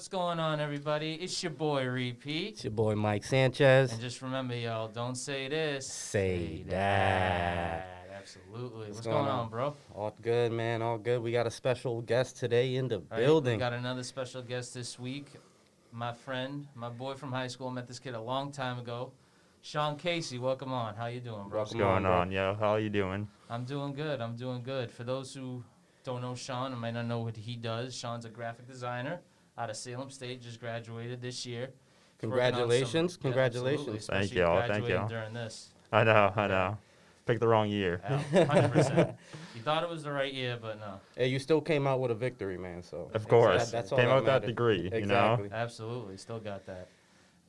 What's going on, everybody? It's your boy Repeat. It's your boy Mike Sanchez. And just remember, y'all, don't say this. Say that. Absolutely. What's, going going on, on? bro? All good, man. All good. We got a special guest today in the All right, building. We got another special guest this week. My friend, my boy from high school. I met this kid a long time ago. Sean Casey, welcome on. How you doing, bro? What's Welcome on, going bro. on, yo? How are you doing? I'm doing good. I'm doing good. For those who don't know Sean and might not know what he does, Sean's a graphic designer out of Salem State. Just graduated this year. He's working on some- Congratulations, Yeah, congratulations. Thank especially y'all, thank y'all. During this, I know, I know. Picked the wrong year. hundred percent. You thought it was the right year, but no. Hey, you still came out with a victory, man. So Of course. Exactly. that's all Came that out with that matters. degree, you know? Absolutely, still got that.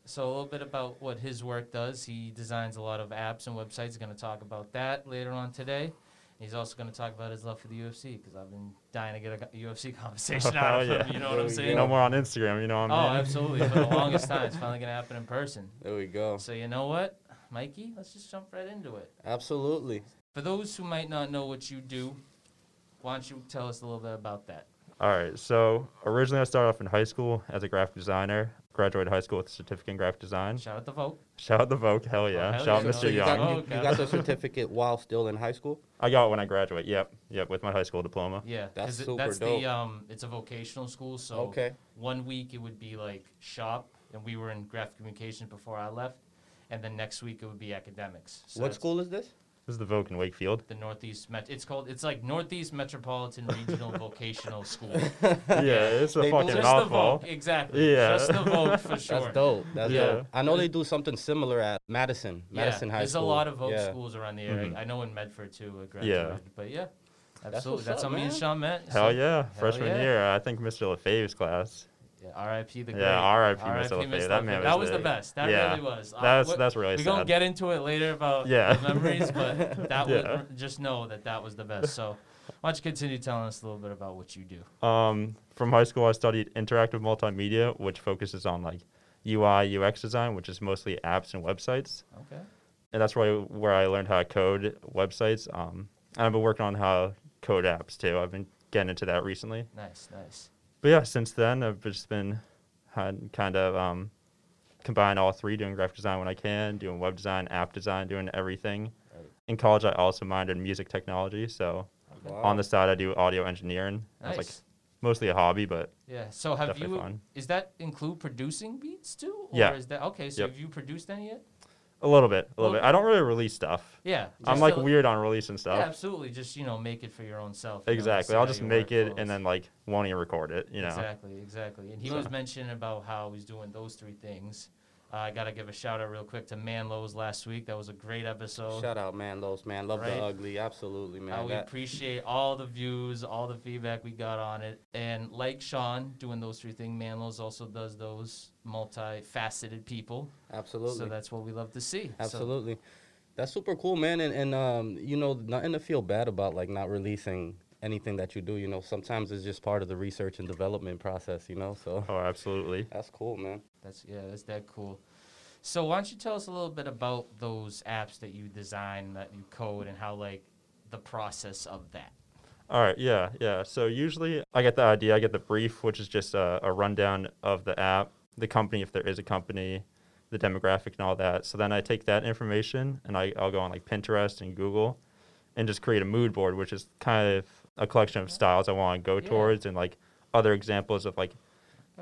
So a little bit about what his work does. He designs a lot of apps and websites. He's going to talk about that later on today. He's also going to talk about his love for the UFC because I've been dying to get a UFC conversation out Hell of oh, him. yeah. You know what I'm saying? No more on Instagram, you know what Oh, I mean? absolutely. For the longest time, it's finally going to happen in person. There we go. So you know what, Mikey? Let's just jump right into it. Absolutely. For those who might not know what you do, why don't you tell us a little bit about that? All right, so originally I started off in high school as a graphic designer. Graduated high school with a certificate in graphic design. Shout out the vote. Shout out the Vogue, hell yeah. hell Shout yeah. out So Mr. you Young. got, Oh, you, you got the certificate while still in high school. I got it when I graduate. Yep, yep, with my high school diploma. Yeah, That's 'cause it- super that's dope. the um, it's a vocational school. So Okay. one week it would be like shop, and we were in graphic communications before I left, and then next week it would be academics. So what school is this? This is the Vogue in Wakefield. The Northeast Met. It's called. It's like Northeast Metropolitan Regional Vocational School. yeah, it's a They do fucking Just the mouthful. vote, exactly. Yeah. Just the vote for sure. That's dope. That's Yeah. dope. I know they do something similar at Madison. Yeah, Madison High School. there's School. a lot of vote yeah. schools around the area. Mhm. I know in Medford too. I graduated, but yeah, absolutely. what's That's, up, how me and man. Sean met. Hell so- yeah, freshman yeah. year. I think Mr. LaFave's class. Yeah, R.I.P. the great. Yeah, R.I.P. R.I.P. Mr. Mr. That man LaFave. That was was the the- best. That yeah. really was. Uh, That's what- that's really we sad. gonna get into it later about Yeah. the memories, but that Yeah. was just know that that was the best. So, why don't you continue telling us a little bit about what you do? Um, from high school, I studied interactive multimedia, which focuses on like UI, UX design, which is mostly apps and websites. Okay. And that's where I, where I learned how to code websites. Um, and I've been working on how to code apps too. I've been getting into that recently. Nice, nice. But yeah, since then, I've just been had kind of um, combine all three, doing graphic design when I can, doing web design, app design, doing everything. Right. In college, I also minored in music technology. So Wow. on the side, I do audio engineering. That's like mostly a hobby, but Yeah. So have definitely you? fun. Is that include producing beats too? Or Yeah. Is that okay? So Yep. have you produced any yet? A little bit, a little bit. I don't really release stuff. Yeah. I'm like to- weird on releasing stuff. Yeah, absolutely. Just you know, make it for your own self. you exactly. see I'll just make it flows. and then like won't even record it. You know. Exactly, exactly. And he was mentioning about how he's doing those three things. Uh, I got to give a shout out real quick to Manlows last week. That was a great episode. Shout out, man, Los, man. Love Right. the ugly. Absolutely, Uh, man. we That- appreciate all the views, all the feedback we got on it. And like Sean doing those three things, Manlows also does those multifaceted people. absolutely. So that's what we love to see. So- Absolutely. That's super cool, man. And, and um, you know, nothing to feel bad about, like not releasing anything that you do. You know, sometimes it's just part of the research and development process. You know, so Oh, absolutely. that's cool, man. That's yeah, that's that cool. So why don't you tell us a little bit about those apps that you design, that you code, and how like the process of that. All right, yeah, yeah. So usually I get the idea, I get the brief, which is just a, a rundown of the app, the company, if there is a company, the demographic, and all that. So then I take that information and I, I'll go on like Pinterest and Google and just create a mood board, which is kind of a collection of styles I want to go Yeah. towards and like other examples of like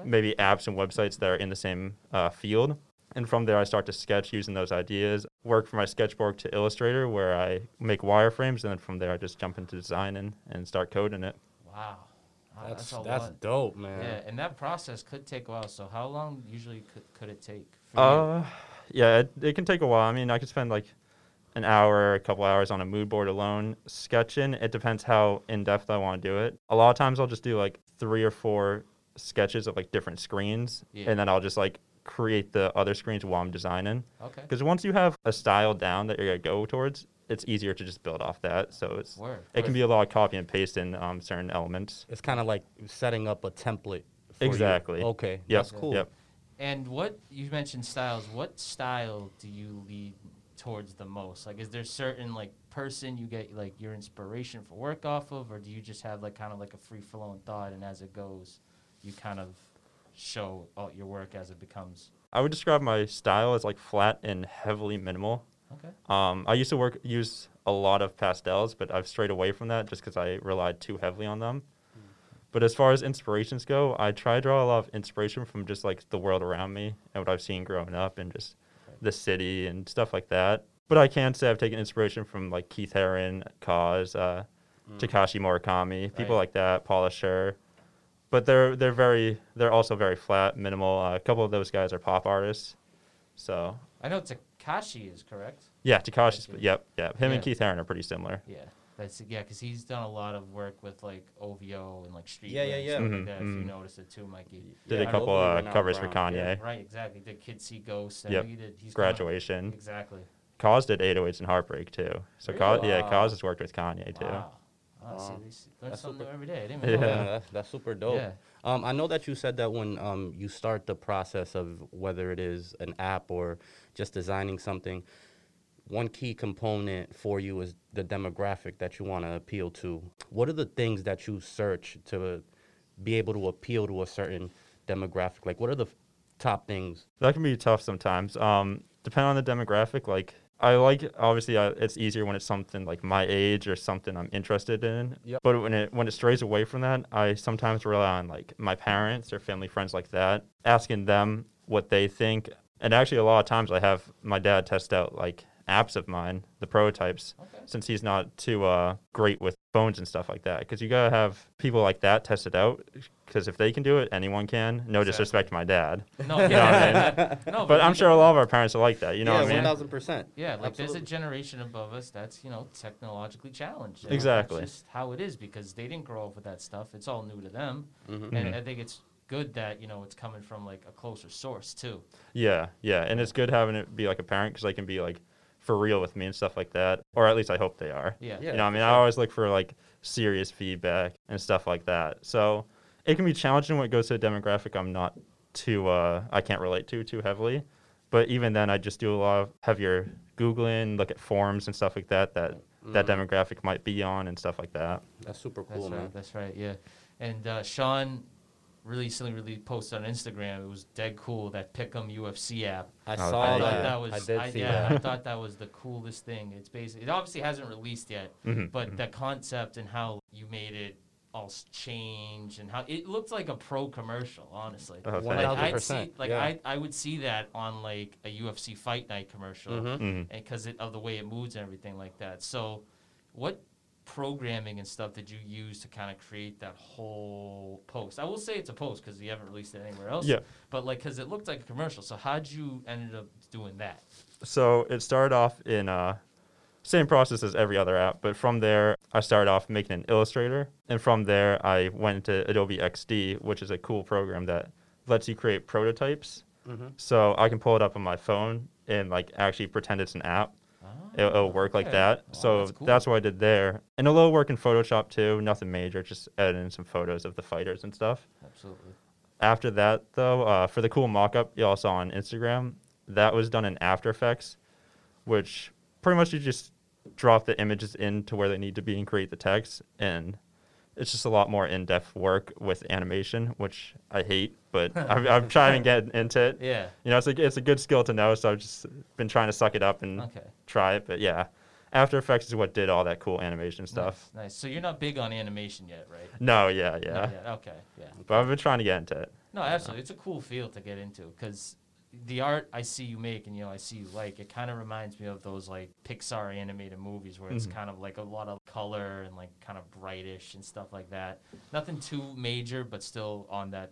maybe apps and websites that are in the same uh, field. And from there, I start to sketch using those ideas. Work from my sketchbook to Illustrator, where I make wireframes, and then from there, I just jump into design and, and start coding it. Wow, Wow, That's a that's dope, man. Yeah, and that process could take a while. So how long usually could, could it take? For Uh, yeah, it, it can take a while. I mean, I could spend like an hour, a couple hours on a mood board alone sketching. It depends how in depth I want to do it. A lot of times, I'll just do like three or four sketches of like different screens, Yeah. and then I'll just like create the other screens while I'm designing. Okay. Because once you have a style down that you're gonna go towards, it's easier to just build off that. So it's Word. it can be a lot of copy and paste in um, certain elements. It's kind of like setting up a template. for you. Exactly. Okay. Yep. That's cool. Yep. And what you mentioned styles. What style do you lead towards the most? Like, is there certain like person you get like your inspiration for work off of, or do you just have like kind of like a free flowing thought, and as it goes, you kind of show all your work as it becomes? I would describe my style as like flat and heavily minimal. Okay. Um, I used to work use a lot of pastels, but I've strayed away from that just because I relied too heavily on them. But as far as inspirations go, I try to draw a lot of inspiration from just like the world around me and what I've seen growing up and just the city and stuff like that. But I can say I've taken inspiration from like Keith Haring, KAWS, uh, Takashi Murakami, people Right. like that, Paula Scher. But they're they're very they're also very flat, minimal. Uh, a couple of those guys are pop artists. So I know Takashi is correct. yeah, Takashi's. Thank. Yep, yep. Him Yeah. and Keith Haring are pretty similar. Yeah. That's yeah, because he's done a lot of work with like OVO and like street. Yeah, yeah, and yeah. stuff Mhm, like that. If you mhm. noticed it too, Mikey. Did Yeah, a couple globally uh, renowned covers for Kanye. yeah. Right, exactly. Did Kids See Ghosts? I Yep. he did. He's done- Graduation. Exactly. KAWS did 808s and Heartbreak too. So Really? KAWS, yeah, KAWS has worked with Kanye too. Wow. Wow, see, Wow. they s- learn That's something super- every day. I didn't even Yeah. that. that's, that's super dope. Yeah. Um, I know that you said that when um, you start the process of whether it is an app or just designing something, one key component for you is the demographic that you want to appeal to. What are the things that you search to be able to appeal to a certain demographic? Like, what are the f- top things? That can be tough sometimes. Um, depending on the demographic, like I like obviously uh, it's easier when it's something like my age or something I'm interested in. Yep. But when it when it strays away from that, I sometimes rely on like my parents or family friends like that, asking them what they think. And actually, a lot of times I have my dad test out like apps of mine, the prototypes, Okay. since he's not too uh, great with phones and stuff like that. Because you gotta have people like that test it out. Because if they can do it, anyone can. No Exactly. disrespect to my dad. No, You know what I no, But I'm sure a lot of our parents are like that. You know yeah, what I mean? one thousand percent. Yeah, like there's a generation above us that's you know technologically challenged. and Exactly. That's just how it is because they didn't grow up with that stuff. It's all new to them, Mhm. and I think it's good that you know it's coming from like a closer source too. Yeah, yeah, and it's good having it be like a parent because they can be like for real with me and stuff like that, or at least I hope they are. Yeah. Yeah. you know, I mean, for I always look for like serious feedback and stuff like that. So it can be challenging when it goes to a demographic I'm not too, uh, I can't relate to too heavily. But even then, I just do a lot of heavier googling, look at forums and stuff like that that that Mhm. demographic might be on and stuff like that. That's super cool, That's cool, right. man. That's right. Yeah. And uh, Sean recently really posted on Instagram. It was dead cool that Pick'em UFC app. I Oh, saw I thank thought that was I did I, see yeah, that. I thought that was the coolest thing. It's basically it obviously hasn't released yet, Mhm, but mhm. the concept and how you made it all s- change and how it looked like a pro commercial, honestly. Oh, One thank Like thousand I'd see, percent, like yeah. I, I would see that on like a UFC fight night commercial, Mhm. Mhm. and because of the way it moves and everything like that. So, what programming and stuff did you use to kind of create that whole post? I will say it's a post because you haven't released it anywhere else. Yeah. But like, because it looked like a commercial. So how'd you ended up doing that? So it started off in uh, same process as every other app, but from there I started off making an Illustrator, and from there I went to Adobe XD, which is a cool program that lets you create prototypes. Mhm. So I can pull it up on my phone and like actually pretend it's an app. It'll, it'll work like okay. that. Wow, so that's that's, what I did there, and a little work in Photoshop too. Nothing major, just editing some photos of the fighters and stuff. Absolutely. After that, though, uh, for the cool mock-up you all saw on Instagram, that was done in After Effects, which pretty much you just drop the images into where they need to be and create the text, and it's just a lot more in-depth work with animation, which I hate, but I'm, I'm trying to get into it. Yeah. You know, it's a, it's a good skill to know, so I've just been trying to suck it up and Okay. try it. But yeah, After Effects is what did all that cool animation stuff. Nice. nice. So you're not big on animation yet, right? No, yeah, yeah. Okay. Yeah. But I've been trying to get into it. No, absolutely. It's a cool field to get into because the art I see you make and you know I see you like it kind of reminds me of those like Pixar animated movies where it's Mhm. kind of like a lot of color and like kind of brightish and stuff like that. Nothing too major, but still on that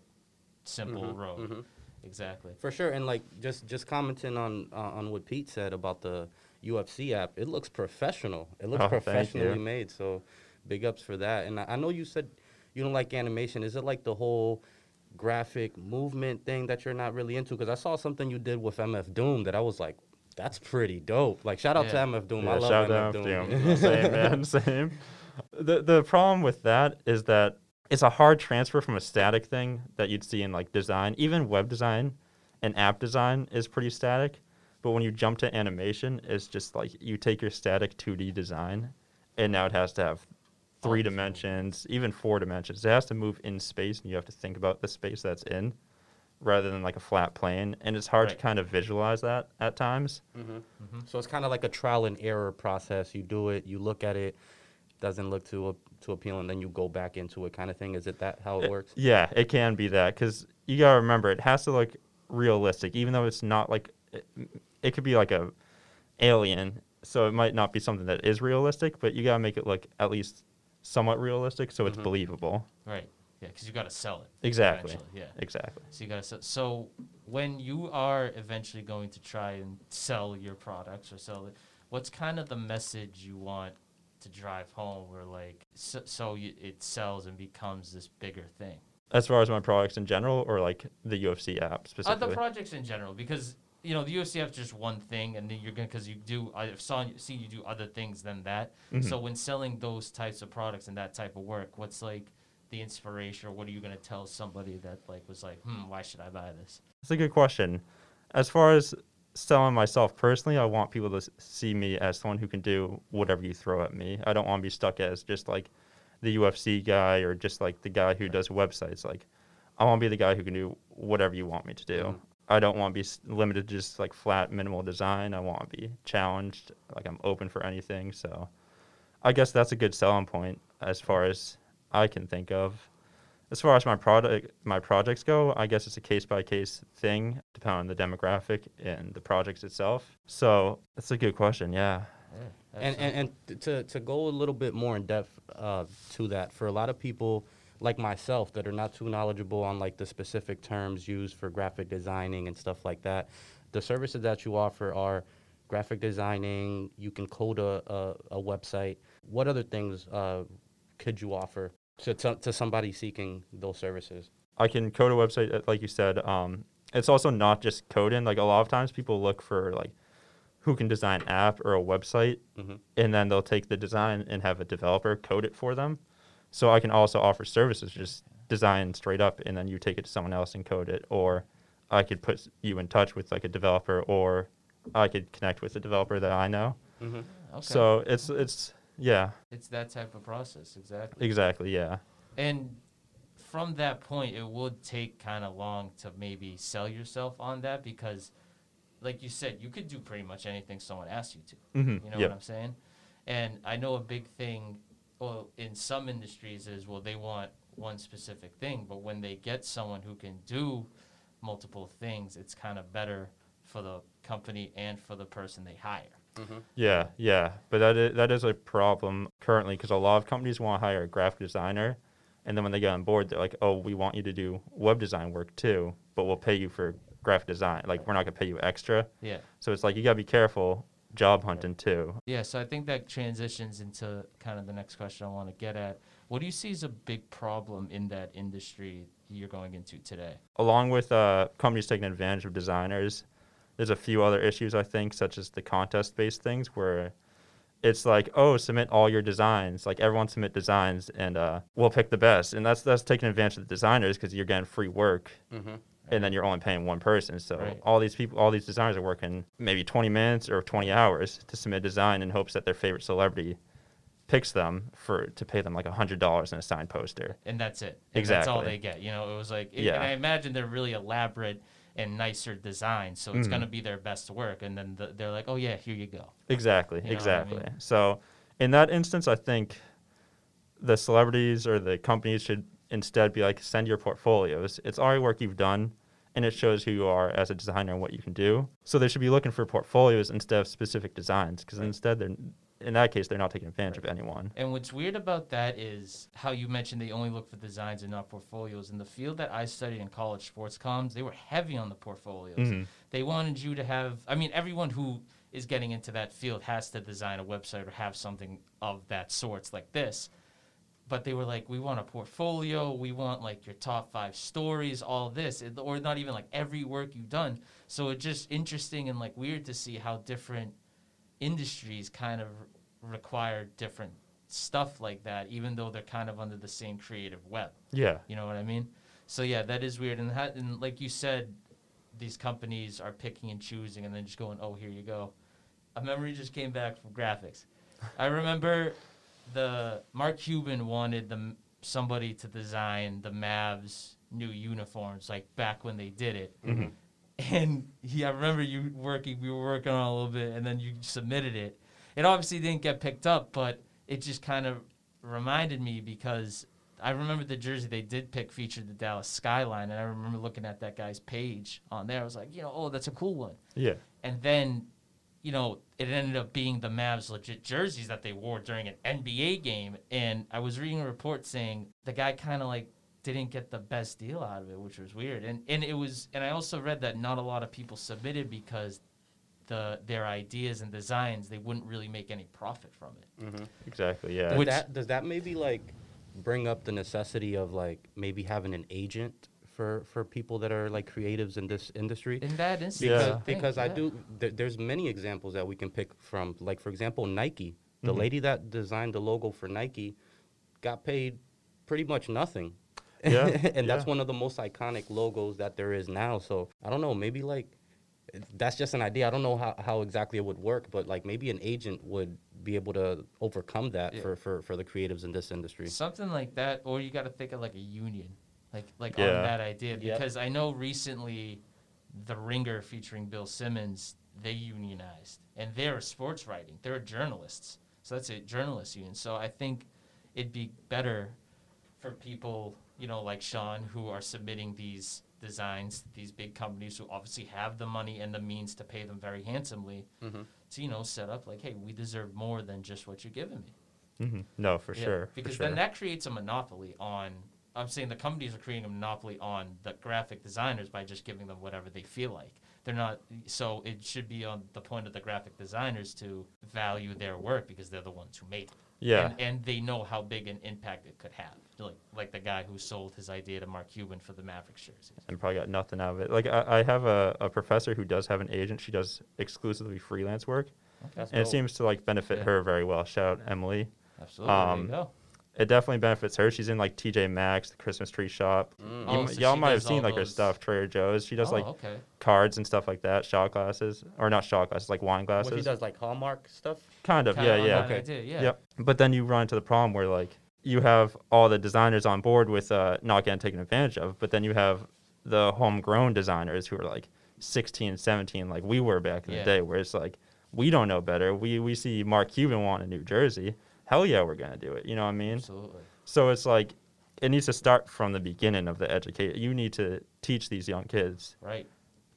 simple Mhm, road. mhm. Exactly. For sure, and like just just commenting on uh, on what Pete said about the UFC app, it looks professional. It looks Oh, professionally made. So, big ups for that. And I, I know you said you don't like animation. Is it like the whole graphic movement thing that you're not really into? Because I saw something you did with MF Doom that I was like, that's pretty dope. Like shout out Yeah. to MF Doom. I love shout MF out Doom. to him. same, man, same. The the problem with that is that it's a hard transfer from a static thing that you'd see in like design, even web design and app design is pretty static. But when you jump to animation, it's just like you take your static 2D design, and now it has to have three Awesome. dimensions, even four dimensions. It has to move in space, and you have to think about the space that's in. rather than like a flat plane, and it's hard Right. to kind of visualize that at times. Mm-hmm. Mm-hmm. So it's kind of like a trial and error process. You do it, you look at it, doesn't look too too appealing, then you go back into it, kind of thing. Is it that how it It- works? Yeah, it can be that because you gotta remember it has to look realistic, even though it's not like it, it could be like a alien, so it might not be something that is realistic, but you gotta make it look at least somewhat realistic so it's Mhm. believable. Right. Yeah, because you got to sell it. Exactly. eventually, Yeah. Exactly. So you got to sell. So when you are eventually going to try and sell your products or sell it, what's kind of the message you want to drive home, or like so, so you, it sells and becomes this bigger thing? As far as my products in general, or like the UFC app Uh, specifically. the projects in general, because you know the UFC have just one thing, and then you're gonna because you do I've saw seen you do other things than that. Mhm. So when selling those types of products and that type of work, what's like the inspiration, or what are you gonna tell somebody that like was like, hmm, why should I buy this? It's a good question. As far as selling myself personally, I want people to see me as someone who can do whatever you throw at me. I don't want to be stuck as just like the UFC guy or just like the guy who does websites. Like, I want to be the guy who can do whatever you want me to do. Mhm. I don't want to be limited to just like flat minimal design. I want to be challenged. Like, I'm open for anything. So, I guess that's a good selling point as far as I can think of. As far as my product, my projects go, I guess it's a case by case thing, depending on the demographic and the projects itself. So that's a good question. Yeah. Yeah, And, and and to to go a little bit more in depth uh, to that, for a lot of people like myself that are not too knowledgeable on like the specific terms used for graphic designing and stuff like that, the services that you offer are graphic designing. You can code a a, a website. What other things uh, could you offer to, to to somebody seeking those services? I can code a website, uh, like you said. Um, it's also not just coding. Like a lot of times people look for like who can design an app or a website, hmm and then they'll take the design and have a developer code it for them. So I can also offer services, just design straight up, and then you take it to someone else and code it, or I could put you in touch with like a developer, or I could connect with a developer that I know. hmm Okay. So it's it's yeah, it's that type of process, exactly. exactly, yeah. And from that point, it would take kind of long to maybe sell yourself on that because, like you said, you could do pretty much anything someone asks you to. Mm-hmm. You know what I'm saying? And I know a big thing, well, in some industries is well, they want one specific thing, but when they get someone who can do multiple things, it's kind of better for the company and for the person they hire. hmm Yeah, yeah, but that is, that is a problem currently because a lot of companies want to hire a graphic designer, and then when they get on board, they're like, "Oh, we want you to do web design work too, but we'll pay you for graphic design. Like, we're not gonna pay you extra." Yeah. So it's like you gotta be careful job hunting too. Yeah, so I think that transitions into kind of the next question I want to get at. What do you see as a big problem in that industry you're going into today? Along with uh, companies taking advantage of designers, there's a few other issues I think, such as the contest-based things where it's like, oh, submit all your designs. Like everyone submit designs, and uh, we'll pick the best. And that's that's taking advantage of the designers because you're getting free work, hmm and then you're only paying one person. So Right. all these people, all these designers are working maybe 20 minutes or 20 hours to submit a design in hopes that their favorite celebrity picks them for to pay them like hundred dollars in a signed poster. And that's it. And That's all they get. You know, it was like, it, Yeah. and I imagine they're really elaborate and nicer designs, so it's Mhm. going to be their best work. And then the, they're like, oh, yeah, here you go. Exactly, You know what I exactly. mean? So in that instance, I think the celebrities or the companies should instead be like, send your portfolios. It's already work you've done, and it shows who you are as a designer and what you can do. So they should be looking for portfolios instead of specific designs, because Right. instead they're in that case they're not taking advantage of anyone. And what's weird about that is how you mentioned they only look for designs and not portfolios. In the field that I studied in college, sports comms, they were heavy on the portfolios. Mhm. They wanted you to have, I mean, everyone who is getting into that field has to design a website or have something of that sorts like this. But they were like, we want a portfolio, we want like your top five stories, all this, it- or not even like every work you've done. So it's just interesting and like weird to see how different industries kind of require different stuff like that, even though they're kind of under the same creative web. Yeah. You know what I mean? So yeah, that is weird. And, ha- and like you said, these companies are picking and choosing, and then just going, "Oh, here you go." A memory just came back from graphics. I remember the Mark Cuban wanted the somebody to design the Mavs new uniforms, like back when they did it. Mhm. And he, I remember you working. We were working on a little bit, and then you submitted it. It obviously didn't get picked up, but it just kind of reminded me because I remember the jersey they did pick featured the Dallas skyline, and I remember looking at that guy's page on there. I was like, you know, oh, that's a cool one. Yeah. And then, you know, it ended up being the Mavs legit jerseys that they wore during an NBA game. And I was reading a report saying the guy kind of like didn't get the best deal out of it, which was weird. And and it was and I also read that not a lot of people submitted because the their ideas and designs they wouldn't really make any profit from it. Mm-hmm. Exactly. Yeah. Does that does that maybe like bring up the necessity of like maybe having an agent for for people that are like creatives in this industry? In that instance, Yeah. because, I because I do th- there's many examples that we can pick from. Like for example Nike. The Mhm. lady that designed the logo for Nike got paid pretty much nothing. Yeah, and that's one of the most iconic logos that there is now. So I don't know maybe like that's just an idea. I don't know how, how exactly it would work but like maybe an agent would be able to overcome that Yeah. for, for for the creatives in this industry. Something like that, or you got to think of like a union, like like Yeah. on that idea. Yep. Because I know recently, the Ringer featuring Bill Simmons, they unionized, and they're sports writing. They're journalists, so that's a journalist union. So I think it'd be better for people, you know, like Sean, who are submitting these designs, these big companies who obviously have the money and the means to pay them very handsomely, Mhm. to you know set up like, hey, we deserve more than just what you're giving me. hmm No, for Yeah, sure. for Because sure. then that creates a monopoly on. I'm saying the companies are creating a monopoly on the graphic designers by just giving them whatever they feel like. They're not. So it should be on the point of the graphic designers to value their work because they're the ones who made it. yeah. And, and they know how big an impact it could have. Like like the guy who sold his idea to Mark Cuban for the Mavericks jerseys. and probably got nothing out of it. Like I, I have a, a professor who does have an agent. She does exclusively freelance work, That's and it seems to like benefit Yeah. her very well. Shout out Emily. Absolutely. there Um, you go. It definitely benefits her. She's in like TJ Maxx, the Christmas tree shop. Mm. You Oh, m- so y'all might have seen all like her stuff, Trader Joe's. She does oh, like okay. cards and stuff like that, shot glasses, or not shot glasses, like wine what he glasses. does like Hallmark stuff Kind of, Kinda yeah, on yeah. Okay. idea, yeah. Yep. But then you run into the problem where like you have all the designers on board with uh, not getting taken advantage of, but then you have the homegrown designers who are like 16, 17, like we were back in Yeah. the day, where it's like we don't know better. We we see Mark Cuban want a New Jersey. Hell yeah, we're gonna do it. You know what I mean? Absolutely. So it's like it needs to start from the beginning of the educate. You need to teach these young kids Right.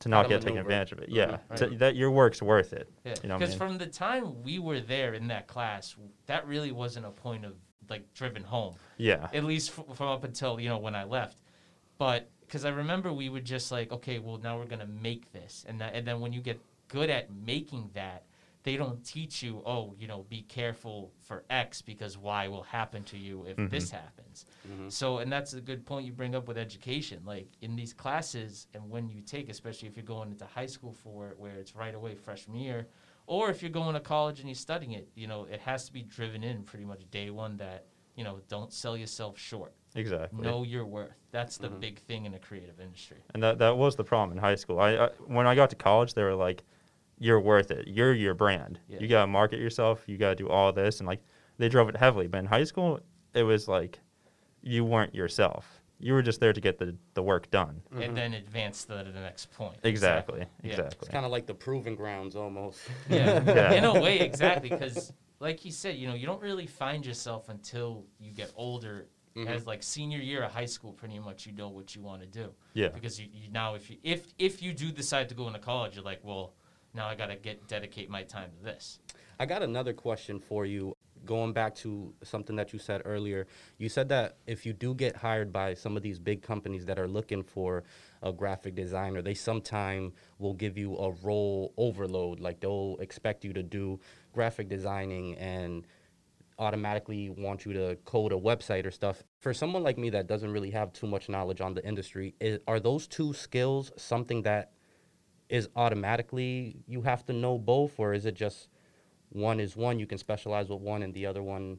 to not get taken advantage of it. Yeah, Right. to- that your work's worth it. Yeah, You know what I because mean? from the time we were there in that class, that really wasn't a point of like driven home. Yeah, At least f- from up until you know when I left. But because I remember we would just like, okay, well now we're gonna make this, and that, and then when you get good at making that, they don't teach you, oh, you know, be careful for X because Y will happen to you if Mhm. this happens. Mhm. So, and that's a good point you bring up with education. Like in these classes, and when you take, especially if you're going into high school for it, where it's right away freshman year, or if you're going to college and you're studying it, you know, it has to be driven in pretty much day one that, you know, don't sell yourself short. exactly. Know your worth. That's the Mhm. big thing in the creative industry. And that that was the problem in high school. I, I when I got to college, they were like, "You're worth it. You're your brand. Yeah. You gotta market yourself. You gotta do all this." And like they drove it heavily. But in high school, it was like you weren't yourself. You were just there to get the the work done. Mhm. And then advance to the next point. Exactly. Yeah. Exactly. it's kind of like the proving grounds almost Yeah. Yeah. In a way, exactly. Because, like he said, you know, you don't really find yourself until you get older. Mhm. As like senior year of high school, pretty much you know what you want to do. Yeah. Because you, you now, if you if if you do decide to go into college, you're like, well, now I gotta get dedicate my time to this. I got another question for you. Going back to something that you said earlier, you said that if you do get hired by some of these big companies that are looking for a graphic designer, they sometime will give you a role overload. Like they'll expect you to do graphic designing and automatically want you to code a website or stuff. For someone like me that doesn't really have too much knowledge on the industry, i are those two skills something that is automatically you have to know both, or is it just one is one, you can specialize with one, and the other one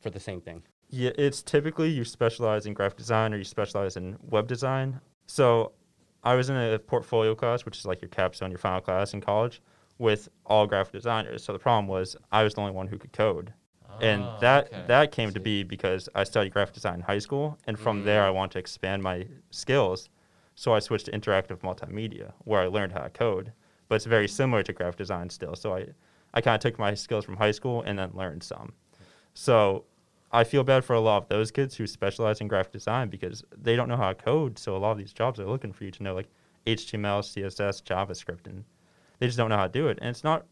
for the same thing? Yeah, it's typically you specialize in graphic design or you specialize in web design. So I was in a portfolio class, which is like your capstone, your final class in college, with all graphic designers. So the problem was I was the only one who could code. and Oh, that okay. that came to be because I studied graphic design in high school, and from mm-hmm. there I wanted to expand my skills. So I switched to interactive multimedia, where I learned how to code. But it's very similar to graphic design still. So I, I kind of took my skills from high school and then learned some. So I feel bad for a lot of those kids who specialize in graphic design because they don't know how to code. So a lot of these jobs are looking for you to know like HTML, CSS, JavaScript, and they just don't know how to do it. And it's not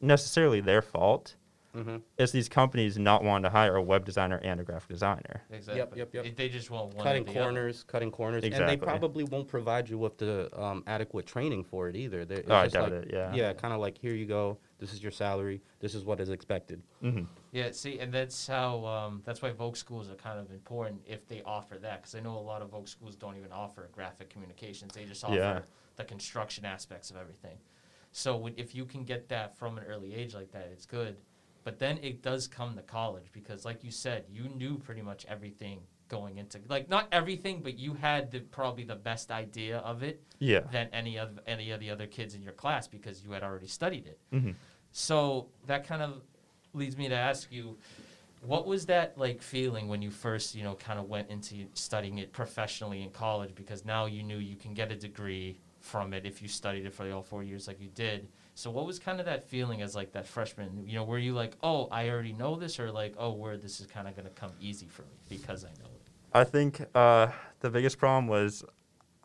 necessarily their fault. Mm-hmm. It's these companies not wanting to hire a web designer and a graphic designer. Exactly. yep, yep. It- They just want one. cutting or the other. corners, cutting corners, and they probably won't provide you with the um, adequate training for it either. They're, it's Oh, I doubt like, it, yeah. yeah, kind of like here you go. This is your salary. This is what is expected. hmm Yeah, see, and that's how um, that's why Vogue schools are kind of important if they offer that, because I know a lot of Vogue schools don't even offer graphic communications; they just offer Yeah. the construction aspects of everything. So when- if you can get that from an early age like that, it's good. But then it does come to college because, like you said, you knew pretty much everything going into like not everything, but you had the, probably the best idea of it Yeah. than any of any of the other kids in your class because you had already studied it. hmm So that kind of leads me to ask you, what was that like feeling when you first, you know, kind of went into studying it professionally in college? Because now you knew you can get a degree from it if you studied it for all four years like you did. So what was kind of that feeling as like that freshman? You know, were you like, oh, I already know this, or like, oh, where this is kind of going to come easy for me because I know it? I think uh, the biggest problem was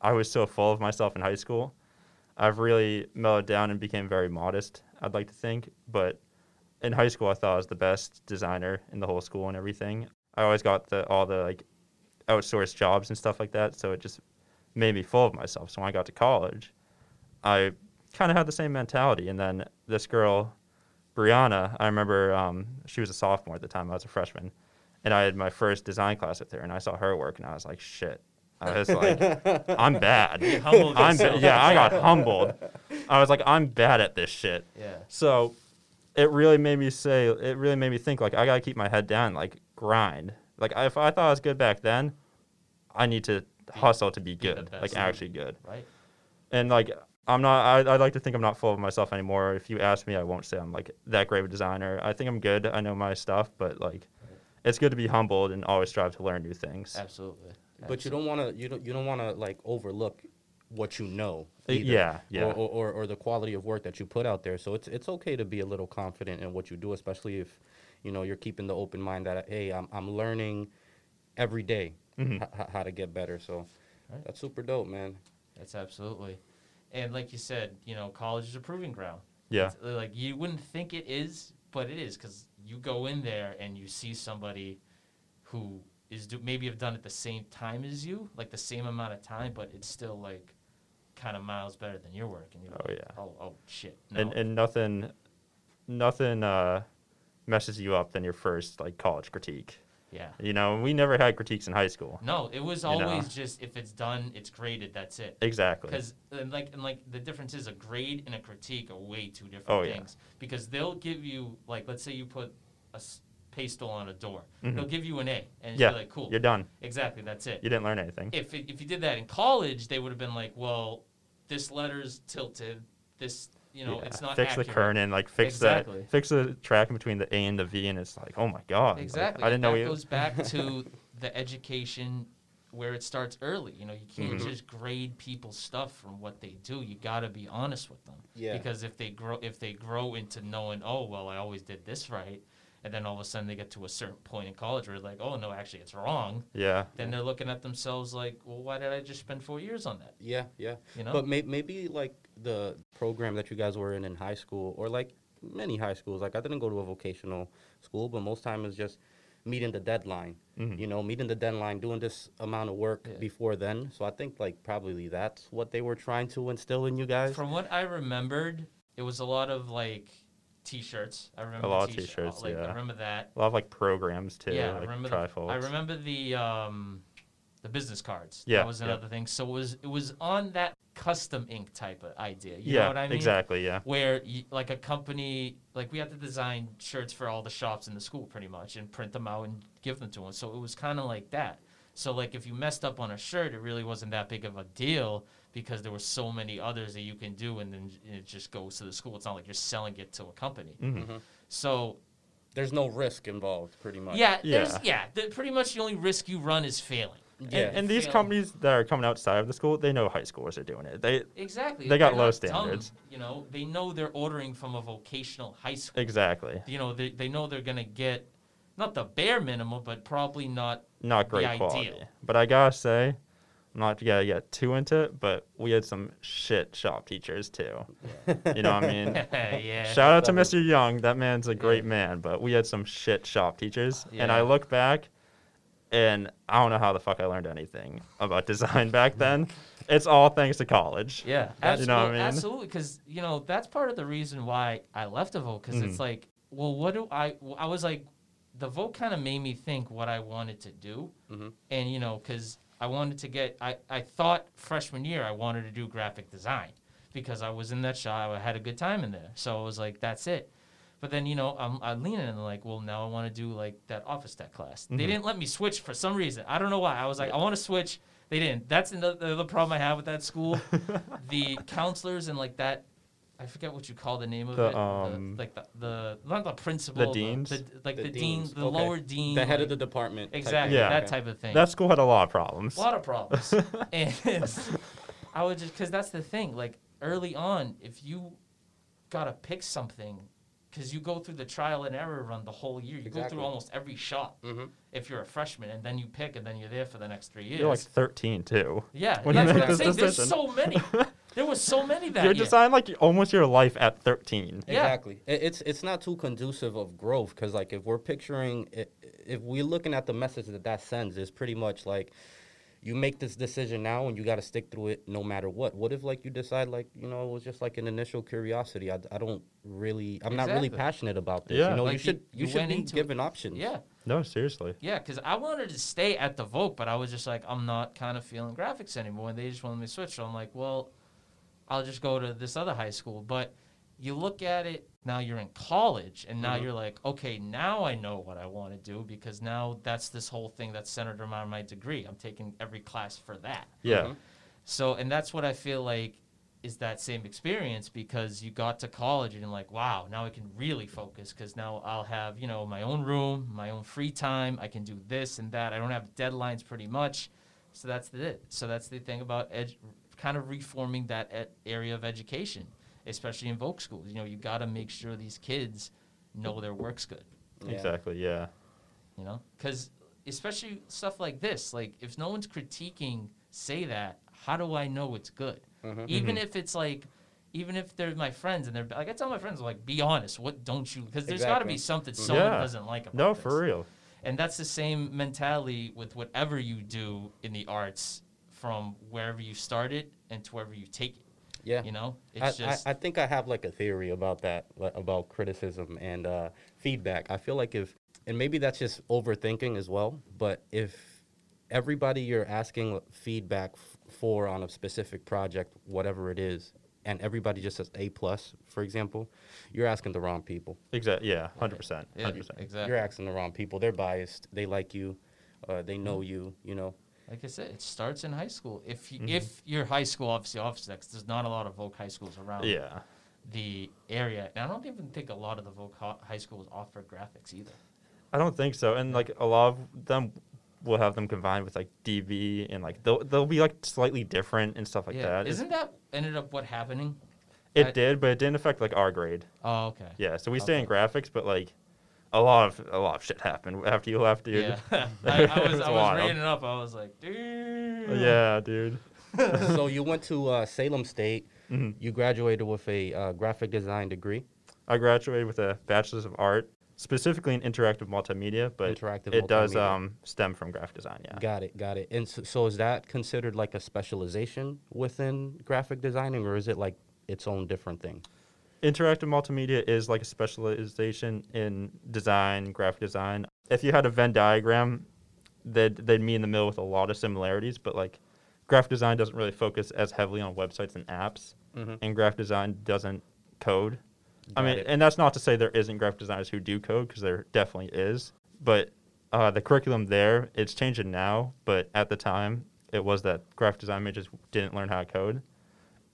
I was so full of myself in high school. I've really mellowed down and became very modest, I'd like to think. But in high school, I thought I was the best designer in the whole school and everything. I always got the all the like outsourced jobs and stuff like that. So it just made me full of myself. So when I got to college, I kind of had the same mentality. And then this girl, Brianna, I remember um, she was a sophomore at the time. I was a freshman, and I had my first design class with her, and I saw her work, and I was like, shit. I was like, I'm bad. You I'm ba- yeah, I got humbled. I was like, I'm bad at this shit. Yeah. So it really made me say, it really made me think, like, I got to keep my head down, like, grind. Like, if I thought I was good back then, I need to hustle to be be good, best. like, actually good. Right. And, like, I'm not, I, I'd like to think I'm not full of myself anymore. If you ask me, I won't say I'm, like, that great of a designer. I think I'm good. I know my stuff, but, like, it's good to be humbled and always strive to learn new things. Absolutely. But you don't want to you don't you don't want to like overlook what you know. Either, yeah, yeah. Or, or, or, or the quality of work that you put out there. So it's it's okay to be a little confident in what you do, especially if you know you're keeping the open mind that hey, I'm I'm learning every day Mhm. h- h- how to get better. So Right. that's super dope, man. That's absolutely. And like you said, you know, college is a proving ground. Yeah. It's, uh, like you wouldn't think it is, but it is because you go in there and you see somebody who is do, maybe have done it the same time as you, like the same amount of time, but it's still like kind of miles better than your work. And you're Oh, like, yeah. oh, oh shit. No. and and nothing nothing uh messes you up than your first like college critique yeah. you know we never had critiques in high school No, it was You know. always just if it's done, it's graded. That's it. exactly Because and like and like the difference is a grade and a critique are way two different Oh, yeah. things. Because they'll give you like let's say you put a s- pastel on a door, Mhm. they'll give you an A, and yeah you're like, cool, you're done exactly, that's it. you didn't learn anything If it, if you did that in college, they would have been like, well, this letter's tilted, this you know Yeah, it's not fix accurate. the kerning like fix Exactly. the fix the tracking between the a and the v and it's like oh my god like, Exactly. i didn't and know It goes back to the education where it starts early. You know, you can't Mhm. just grade people's stuff from what they do. You got to be honest with them. Yeah. Because if they grow if they grow into knowing, "Oh, well, I always did this right." And then all of a sudden they get to a certain point in college where they're like, "Oh, no, actually it's wrong." yeah Then they're looking at themselves like, "Well, why did I just spend 4 years on that?" Yeah, yeah. You know? But may- maybe like the program that you guys were in in high school, or like many high schools. Like I didn't go to a vocational school, but most time is just meeting the deadline. Mhm. You know, meeting the deadline, doing this amount of work Yeah. before then. So I think like probably that's what they were trying to instill in you guys. From what I remembered, it was a lot of like t-shirts. I remember a lot of t-shirt- t-shirts, Like I remember that. a lot of like programs too Yeah, I like remember the- I remember the um, the business cards. Yeah, that was yeah. another thing. So it was it was on that custom ink type of idea. You yeah know what I mean? exactly yeah Where you, like a company, like we had to design shirts for all the shops in the school, pretty much, and print them out and give them to them. So it was kind of like that. So like if you messed up on a shirt, it really wasn't that big of a deal because there were so many others that you can do, and then it just goes to the school. It's not like you're selling it to a company. Mhm. Mhm. So There's no risk involved, pretty much. Yeah, there's Yeah. yeah. The, pretty much the only risk you run is failing. Yeah. And, and these companies that are coming outside of the school, they know high schoolers are doing it. They Exactly. They got They're low not dumb, standards. you know, they know they're ordering from a vocational high school. exactly You know, they, they know they're gonna get not the bare minimum, but probably not. not The great ideal. quality. But I gotta say, I'm not gonna get too into it, but we had some shit shop teachers too. you know what I mean? yeah. Shout out to That Mr. Young. That man's a great man, but we had some shit shop teachers. And I look back and I don't know how the fuck I learned anything about design back then. It's all thanks to college. Yeah, That's- you know what I absolutely, mean? absolutely. Because you know that's part of the reason why I left the vote. Because it's Mhm. like, well, what do I? I was like, the vote kind of made me think what I wanted to do, Mhm. and you know, because I wanted to get. I I thought freshman year I wanted to do graphic design because I was in that shop. I had a good time in there, so I was like, that's it. But then you know I'm I'm leaning and like, well now I want to do like that office tech class. They Mhm. didn't let me switch for some reason. I don't know why. I was like, I want to switch. They didn't. That's another the other problem I have with that school. the counselors and like that, I forget what you call the name of The, it. um, like the, the not the principal. The deans? The, like the, The dean, deans, the okay. lower dean. The head of the department. Exactly, Yeah. that Okay. type of thing. That school had a lot of problems. a lot of problems. and I would just because that's the thing. Like early on, if you gotta pick something, because you go through the trial and error run the whole year. You go through almost every shop Mhm. if you're a freshman, and then you pick, and then you're there for the next three years. You're like 13 too. yeah, when that's you what make I'm this saying. There's so many. There was so many that You're year. designed like almost your life at 13. Yeah. Exactly. It's it's not too conducive of growth because like if we're picturing if we're looking at the message that that sends, it's pretty much like you make this decision now and you got to stick through it no matter what. What if like you decide like you know it was just like an initial curiosity? I, I don't really I'm not really passionate about this. Yeah. You know Like you you- should you, you should went be into it- given options. Yeah, No, seriously. yeah, because I wanted to stay at the Vogue, but I was just like, I'm not kind of feeling graphics anymore, and they just wanted me to switch. So I'm like, well, I'll just go to this other high school. But you look at it now, you're in college, and now Mhm. you're like, okay, now I know what I want to do because now that's this whole thing that's centered around my degree. I'm taking every class for that. Yeah. Mhm. So, and that's what I feel like is that same experience because you got to college and you're like, wow, now I can really focus because now I'll have, you know, my own room, my own free time. I can do this and that. I don't have deadlines pretty much. So that's the it. So that's the thing about ed- kind of reforming that ed- area of education, especially in Voc schools. You know, you got to make sure these kids know their work's good Yeah. Exactly. Yeah. you know because especially stuff like this like if no one's critiquing say that how do i know it's good Mhm. even Mhm. if it's like even if they're my friends and they're like i tell my friends like be honest what don't you because there's got to be something someone Yeah. doesn't like about No, this. for real. and that's the same mentality with whatever you do in the arts from wherever you started and to wherever you take it Yeah. you know I, just I, I think I have like a theory about that, about criticism and uh, feedback. I feel like if, and maybe that's just overthinking as well, but if everybody you're asking feedback f- for on a specific project, whatever it is, and everybody just says A plus, for example, you're asking the wrong people. Exactly. Yeah. 100%. 100%. exactly You're asking the wrong people. They're biased. They like you. Uh, they know you. You know. Like I said, it starts in high school. If you, Mhm. if your high school, obviously, office next, there's not a lot of Voc high schools around Yeah. the area. And I don't even think a lot of the Voc high schools offer graphics either. I don't think so. And like a lot of them will have them combined with like DV and like they'll they'll be like slightly different and stuff like yeah, that. It's- isn't that ended up what happening? it I- did, but it didn't affect like our grade. Oh, okay. Yeah. So we stay in graphics, but like a lot of a lot of shit happened after you left, dude. Yeah, I, I was It's I was wild. reading it up. I was like, dude. Yeah, dude. so you went to uh, Salem State. Mhm. You graduated with a uh, graphic design degree. I graduated with a bachelor's of art, specifically in interactive multimedia, but Interactive it does um stem from graphic design. Yeah. Got it, got it. And so, so is that considered like a specialization within graphic designing, or is it like its own different thing? Interactive multimedia is like a specialization in design, graphic design. If you had a Venn diagram, they'd, they'd meet in the middle with a lot of similarities, but like graphic design doesn't really focus as heavily on websites and apps, Mm-hmm. and graphic design doesn't code. I mean, it. and that's not to say there isn't graphic designers who do code, because there definitely is. But uh, the curriculum there, it's changing now, but at the time, it was that graphic design majors didn't learn how to code.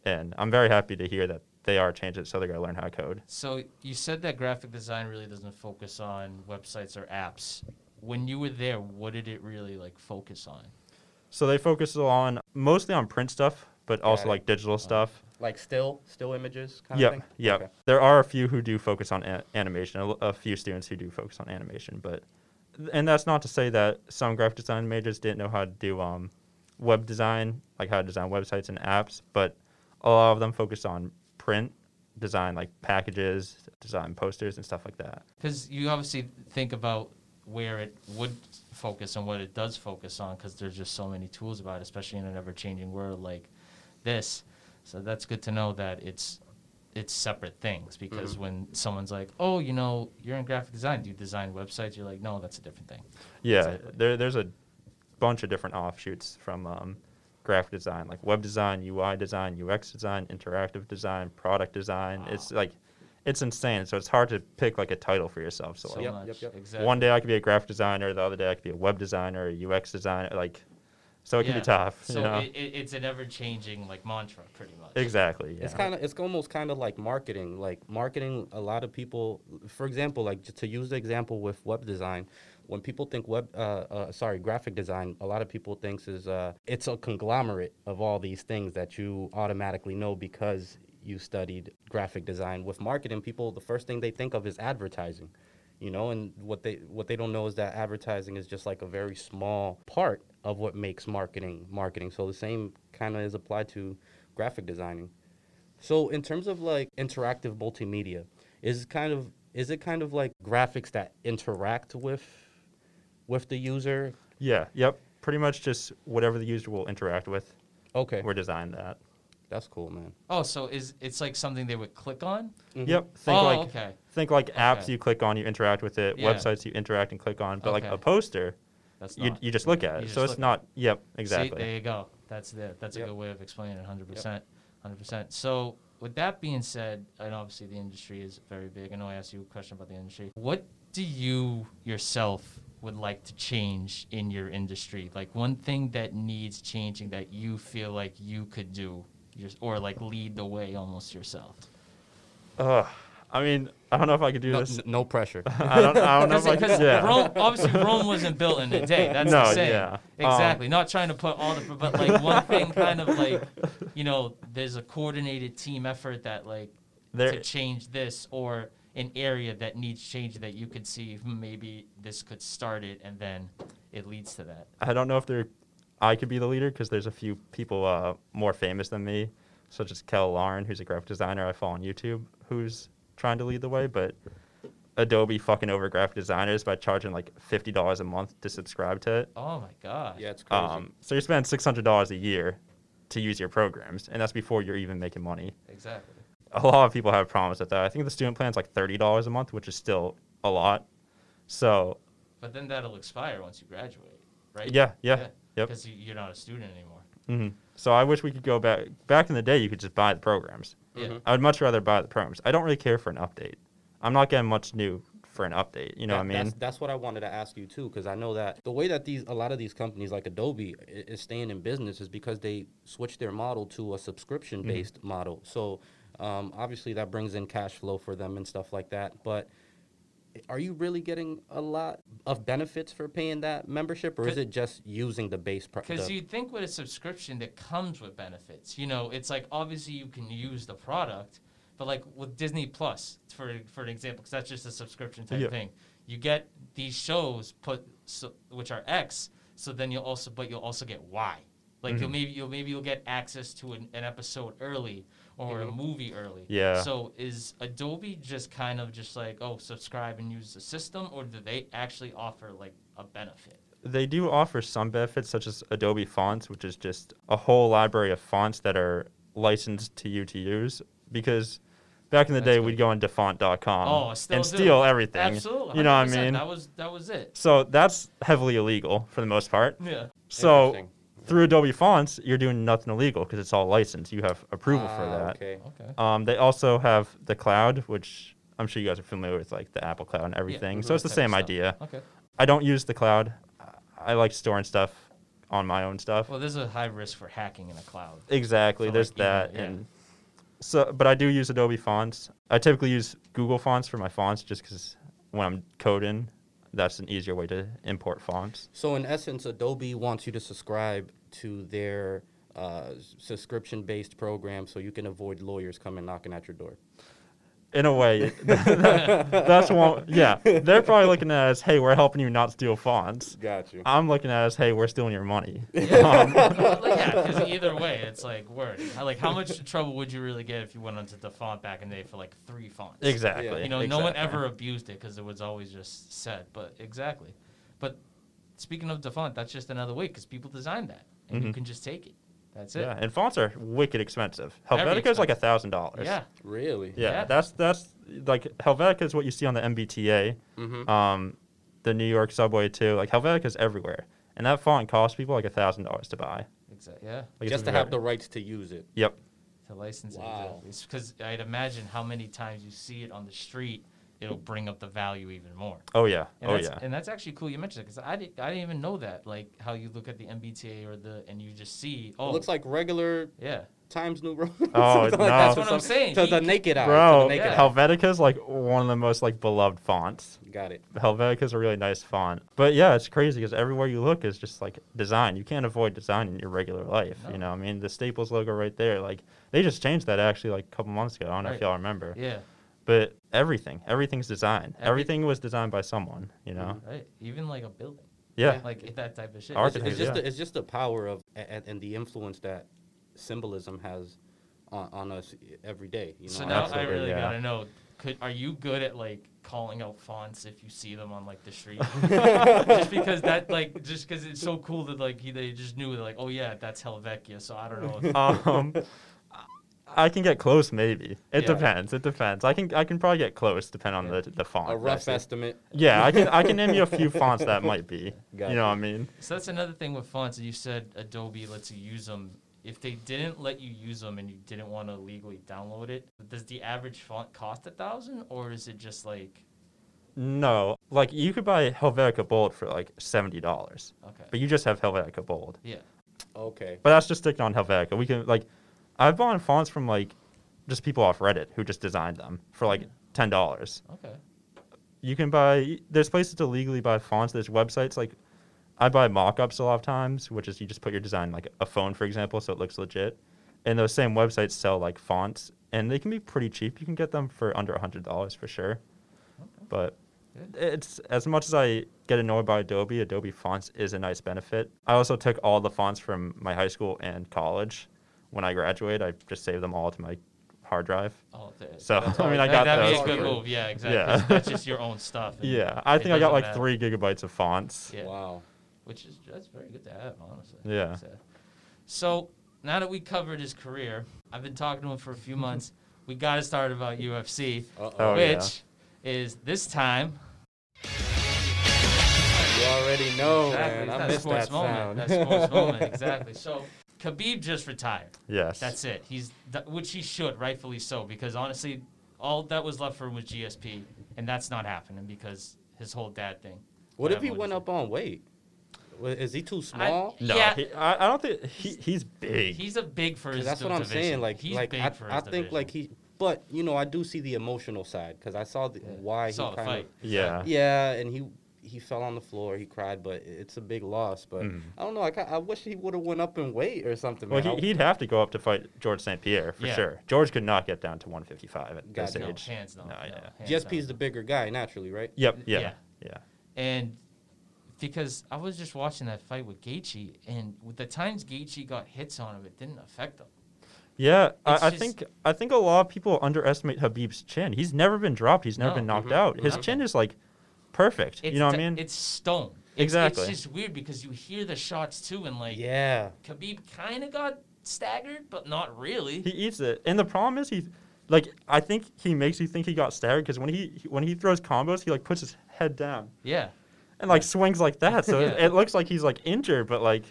And I'm very happy to hear that they are changing it, so they're gonna learn how to code. So you said that graphic design really doesn't focus on websites or apps. When you were there, what did it really like focus on? So they focus on mostly on print stuff, but also Got like digital stuff. Like still, still images kind Yep, of thing. yep. Okay. There are a few who do focus on a- animation. A, l- a few students who do focus on animation, but and that's not to say that some graphic design majors didn't know how to do um, web design, like how to design websites and apps. But a lot of them focus on print design, like packages, design posters and stuff like that. Because you obviously think about where it would focus and what it does focus on, because there's just so many tools about it, especially in an ever-changing world like this. So that's good to know that it's it's separate things. Because when someone's like, "Oh, you know, you're in graphic design. Do you design websites?" You're like, "No, that's a different thing." Yeah, Exactly. there, there's a bunch of different offshoots from um, graphic design, like web design, UI design, UX design, interactive design, product design. It's like, it's insane. So it's hard to pick like a title for yourself. So, So like, Yep, much. yep, yep. Exactly. one day I could be a graphic designer, the other day I could be a web designer, a UX designer. Like, so it can be tough. So you know? it, it, it's an ever-changing like mantra, pretty much. exactly. Yeah. It's kind of it's almost kind of like marketing. Like marketing, a lot of people, for example, like to use the example with web design, when people think web, uh, uh, sorry, graphic design, a lot of people thinks is uh, it's a conglomerate of all these things that you automatically know because you studied graphic design. With marketing, people the first thing they think of is advertising. You know, and what they what they don't know is that advertising is just like a very small part of what makes marketing marketing. So the same kind of is applied to graphic designing. So in terms of like interactive multimedia, is kind of is it kind of like graphics that interact with with the user? yeah. Yep. Pretty much just whatever the user will interact with, Okay, we're designed that. that's cool, man. Oh, so is it's like something they would click on? Mhm. Yep. Think oh, like okay. think like apps Okay. you click on, you interact with it. Yeah. Websites you interact and click on. But like a poster, That's you, not. you just look at it. So it's at not. Yep. See, Exactly. there you go. That's the that's a good way of explaining it. Hundred percent, hundred percent. So with that being said, and obviously the industry is very big. I know I asked you a question about the industry. What do you yourself would like to change in your industry? Like one thing that needs changing that you feel like you could do, just, or like lead the way almost yourself. Ugh. I mean, I don't know if I could do No, this. n- no pressure. I don't. I don't know if I could. Yeah. Rome, obviously Rome wasn't built in a day. That's No, the saying. yeah. Um, Exactly. Not trying to put all the, but like one thing, kind of like, you know, there's a coordinated team effort that like There, to change this or an area that needs change that you could see hmm, maybe this could start it and then it leads to that. I don't know if there, I could be the leader because there's a few people uh, more famous than me, such as Kel Lauren, who's a graphic designer I follow on YouTube, who's trying to lead the way. But Adobe fucking over graphic designers by charging like fifty dollars a month to subscribe to it. Oh my god. yeah, it's crazy. Um, so you spend six hundred dollars a year to use your programs, and that's before you're even making money. Exactly. A lot of people have problems with that. I think the student plan's like thirty dollars a month, which is still a lot. So But then that'll expire once you graduate, right? yeah, yeah, yep. Because you, you're not a student anymore. hmm So I wish we could go back. Back in the day, you could just buy the programs. Yeah. Mhm. I would much rather buy the programs. I don't really care for an update. I'm not getting much new for an update. You know That- what I mean? That's, that's what I wanted to ask you too, because I know that the way that these a lot of these companies like Adobe is staying in business is because they switched their model to a subscription based Mm-hmm. model. So um, obviously that brings in cash flow for them and stuff like that. But are you really getting a lot of benefits for paying that membership, or is it just using the base? Pro- Because you'd think with a subscription that comes with benefits. You know, it's like obviously you can use the product, but like with Disney Plus, for for an example, because that's just a subscription type Yeah. thing. You get these shows put so, which are X, so then you'll also but you'll also get Y. Like you'll Mhm. maybe you'll maybe you'll get access to an, an episode early or a Mhm. movie early. Yeah. So is Adobe just kind of just like oh subscribe and use the system, or do they actually offer like a benefit? they do offer some benefits, such as Adobe Fonts, which is just a whole library of fonts that are licensed to you to use. Because back in the That's day, good. we'd go on dafont.com Oh, still and do. steal everything. Absolutely. You know what I mean? That was that was it. So that's heavily illegal for the most part. Yeah. So Interesting. Through Adobe Fonts, you're doing nothing illegal because it's all licensed. You have approval for Ah, that. Okay. Okay. Um, they also have the cloud, which I'm sure you guys are familiar with, like the Apple Cloud and everything. so it's the same idea. Okay. I don't use the cloud. I like storing stuff on my own stuff. Well, there's a high risk for hacking in a cloud. exactly. for, There's like, even- that, yeah. and So, but I do use Adobe fonts. I typically use Google fonts for my fonts just because when I'm coding, that's an easier way to import fonts. So in essence, Adobe wants you to subscribe to their uh, subscription-based program so you can avoid lawyers coming knocking at your door. In a way, that's one. Yeah, they're probably looking at us. "Hey, we're helping you not steal fonts." Got you. I'm looking at us. "Hey, we're stealing your money." Well, yeah, because either way, it's like word. Like, how much trouble would you really get if you went onto dafont back in the day for like three fonts? exactly. You know, no one ever abused it because it was always just said. But exactly. But speaking of dafont, that's just another way because people designed that, and you Mhm. can just take it. That's it. Yeah, and fonts are wicked expensive. Helvetica is like a thousand dollars. Yeah. Really? Yeah, Yeah. that's that's like Helvetica is what you see on the MBTA, Mm-hmm. um, the New York subway too. Like Helvetica is everywhere, and that font costs people like a thousand dollars to buy. Exactly. Yeah. Like, Just to have the rights to use it. Yep. To license Wow. it. Because I'd imagine how many times you see it on the street, it'll bring up the value even more. Oh yeah. And oh that's, yeah. And that's actually cool you mentioned it because I, did, I didn't even know that. Like how you look at the MBTA or the and you just see oh It looks like regular yeah Times New Roman. Oh, Something no. That's to what I'm saying. To He- the naked eye. Bro, naked yeah. Helvetica is like one of the most like beloved fonts. Got it. Helvetica is a really nice font. But yeah, it's crazy because everywhere you look is just like design. You can't avoid design in your regular life. No. You know, I mean, the Staples logo right there, like they just changed that actually like a couple months ago. I don't know if y'all remember. yeah But everything, everything's designed. Every- Everything was designed by someone. You know. right even like a building Yeah. like that type of shit. It's, it's just yeah. the, it's just the power of and, and the influence that symbolism has on, on us every day. You know, so now I really yeah. gotta know. Could are you good at like calling out fonts if you see them on like the street? just because that like just because it's so cool that like he they just knew like oh yeah that's Helvetica. So I don't know. If, um, I can get close, maybe. It Yeah. depends. It depends. I can I can probably get close, depending on Yeah. the the font. a rough estimate. Yeah, I can I can name you a few fonts that might be. Got you know you. what I mean? So that's another thing with fonts. You said Adobe lets you use them. If they didn't let you use them and you didn't want to legally download it, does the average font cost a thousand, or is it just like No, like you could buy Helvetica Bold for like seventy dollars, okay, but you just have Helvetica Bold. yeah, Okay. But that's just sticking on Helvetica. We can like, I've bought fonts from like, just people off Reddit who just designed them for like ten dollars. okay, You can buy. There's places to legally buy fonts. There's websites like, I buy mock-ups a lot of times, which is you just put your design like a phone, for example, so it looks legit. And those same websites sell like fonts, and they can be pretty cheap. You can get them for under a hundred dollars for sure. Okay. But it's as much as I get annoyed by Adobe, Adobe fonts is a nice benefit. I also took all the fonts from my high school and college. When I graduate, I just save them all to my hard drive. oh, there. So I mean, I got that, that'd those. be a good move. Yeah, exactly. Yeah. 'cause That's just your own stuff. Yeah, I think I got like matter. three gigabytes of fonts. Yeah. Wow. which is that's very good to have, honestly. Yeah. So, so now that we covered his career, I've been talking to him for a few months. We got to start about UFC, Uh Oh, which yeah. is this time. You already know, exactly, man. I that missed sports that moment. sound. That sports moment, exactly. So Khabib just retired. Yes. That's it. He's th- which he should, rightfully so, because honestly, all that was left for him was GSP, and that's not happening because his whole dad thing. What if he went up on weight? Is he too small? No, Yeah. he, I, I don't think he, he's big. He's a big for 'Cause his that's what I'm division. saying. Like, he's like big I, for I his think division. like he, but you know, I do see the emotional side because I saw the, Yeah. why Saw he the kind fight. of yeah. yeah, and he he fell on the floor, he cried, but it's a big loss. But Mhm. I don't know. I, I wish he would have went up in weight or something. Well, man. he, he'd have to go up to fight George St. Pierre for Yeah. sure. George could not get down to 155 at this Gotcha. no, age. hands down. No, no, yeah. hands GSP's the bigger guy naturally, right? Yep. Yeah. Yeah. Yeah. And because I was just watching that fight with Gaethje, and with the times Gaethje got hits on him, it didn't affect him. Yeah, I, I think I think a lot of people underestimate Habib's chin. He's never been dropped. He's never No. been knocked Mhm. out. His chin is like perfect. It's you know what I mean? It's stone. It's, Exactly. It's just weird because you hear the shots too, and like Yeah. Khabib kind of got staggered, but not really. He eats it, and the problem is he, like, I think he makes you think he got staggered because when he when he throws combos, he like puts his head down yeah. and like swings like that, so it, Yeah. it looks like he's like injured, but like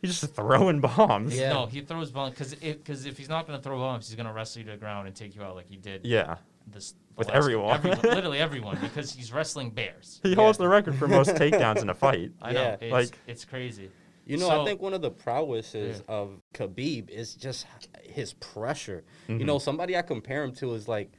he's just throwing bombs. Yeah. No, he throws bombs because if, cause if he's not going to throw bombs, he's going to wrestle you to the ground and take you out like he did Yeah. This the With last- everyone. everyone literally everyone, because he's wrestling bears. He Yeah. holds the record for most takedowns in a fight. I know Yeah. it's, Like- it's crazy. You know, So- I think one of the prowesses Yeah. of Khabib is just his pressure. You Mm-hmm. know, somebody I compare him to is like,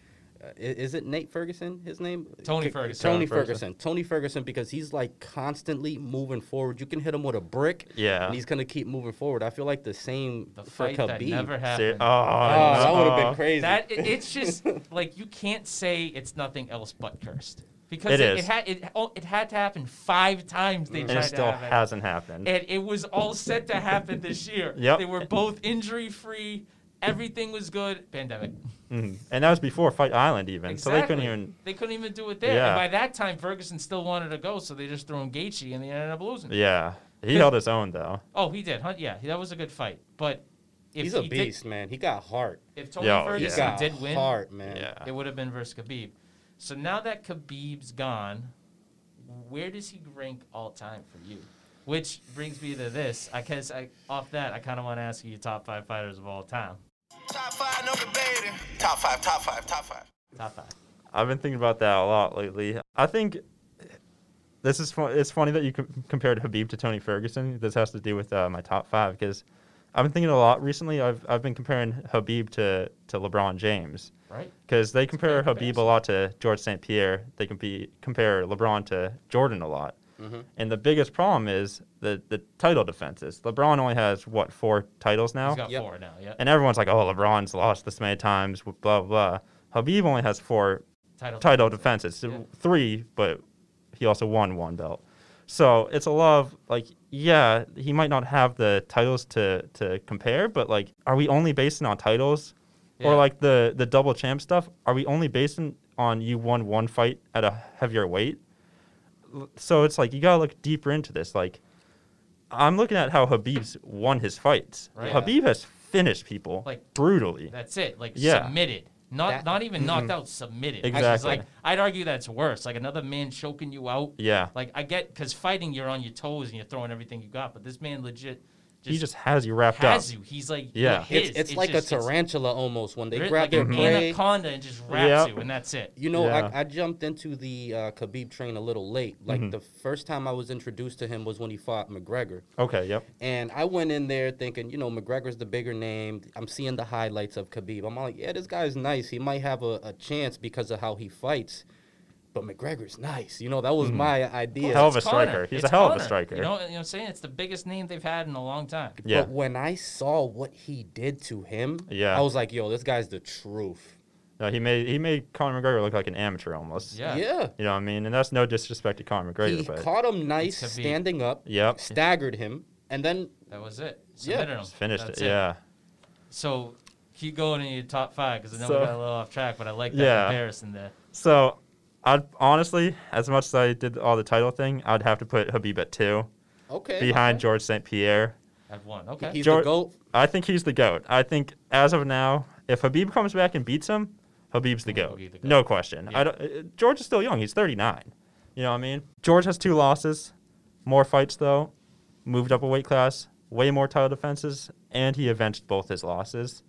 uh, is it Nate Ferguson? His name? Tony K- Ferguson. Tony Tony Ferguson. Ferguson. Tony Ferguson because he's like constantly moving forward. You can hit him with a brick, Yeah. and he's gonna keep moving forward. I feel like the same The for fight Khabib. that never happened. oh, oh, that would have been crazy. That it, it's just like you can't say it's nothing else but cursed because It it, it, is. had it, oh, it had to happen five times. They And it still to have hasn't happened. and it was all set to happen this year. Yep. They were both injury free. Everything was good. Pandemic. Mhm. And that was before Fight Island, even. So they couldn't even. They couldn't even do it there. Yeah. And by that time, Ferguson still wanted to go, so they just threw him Gaethje, and they ended up losing. Yeah. He held his own, though. Oh, he did. Huh? Yeah, that was a good fight. But if he's a he beast, man. He got heart. Did, if Tony Yo, He Ferguson got did win, heart, man. Yeah. it would have been versus Khabib. So now that Khabib's gone, where does he rank all time for you? Which brings me to this. I guess I, off that, I kind of want to ask you your top five fighters of all time. Top five, no debating. Top five, top five, top five. Top five. I've been thinking about that a lot lately. I think this is fun. It's funny that you com- compared Habib to Tony Ferguson. This has to do with uh, my top five because I've been thinking a lot recently. I've I've been comparing Habib to to LeBron James Right? because they compare Habib a lot to George St. Pierre. They can be compare LeBron to Jordan a lot. Mhm. And the biggest problem is the the title defenses. LeBron only has what four titles now, He's got Yep. four now. Yeah. and everyone's like, "Oh, LeBron's lost this many times." Blah blah. blah. Habib only has four Title. title defenses. So Yeah. Three, but he also won one belt. So it's a lot of like, yeah, he might not have the titles to to compare, but like, are we only basing on titles, or like the the double champ stuff? Are we only basing on you won one fight at a heavier weight? L- So it's like you gotta look deeper into this. Like, I'm looking at how Habib's won his fights. Right. Habib has finished people Like, brutally. That's it. Like Yeah. submitted. Not That- not even knocked mm-hmm. out, submitted. Exactly. Like I'd argue that's worse. Like another man choking you out. Yeah. Like I get because fighting you're on your toes and you're throwing everything you got, but this man legit just, he just has you wrapped up. has you. He's like Yeah. you're his. It's, it's like just- a it's tarantula almost when they ri- grab like their an prey. anaconda and just wraps Yep. you, and that's it. You know, Yeah. I, I jumped into the uh, Khabib train a little late. Like Mhm. the first time I was introduced to him was when he fought McGregor, Okay. Yep. and I went in there thinking, you know, McGregor's the bigger name. I'm seeing the highlights of Khabib. I'm like, yeah, this guy's nice. He might have a, a chance because of how he fights, but McGregor's nice. You know, that was hmm. my idea. Hell of a It's Conor. striker. He's It's a hell of a striker. You know, you know what I'm saying? It's the biggest name they've had in a long time. Yeah. But when I saw what he did to him, Yeah. I was like, yo, this guy's the truth. No, he made he made Conor McGregor look like an amateur almost. Yeah. Yeah. You know what I mean? And that's no disrespect to Conor McGregor, He but caught him nice standing up, Yep. staggered him, and then That was it. Yeah. Him. just finished That's it. Yeah. So keep going in your top five because I know So- we got a little off track, but I like that Yeah. comparison there. So I'd honestly, as much as I did all the title thing, I'd have to put Habib at two, okay, behind okay. George St. Pierre. At one. Okay. He's George- the goat. I think he's the GOAT. I think as of now, if Habib comes back and beats him, Habib's the He'll GOAT. No question. Yeah. I don't, uh, George is still young. He's 39. You know what I mean? George has two losses, more fights though, moved up a weight class, way more title defenses, and he avenged both his losses.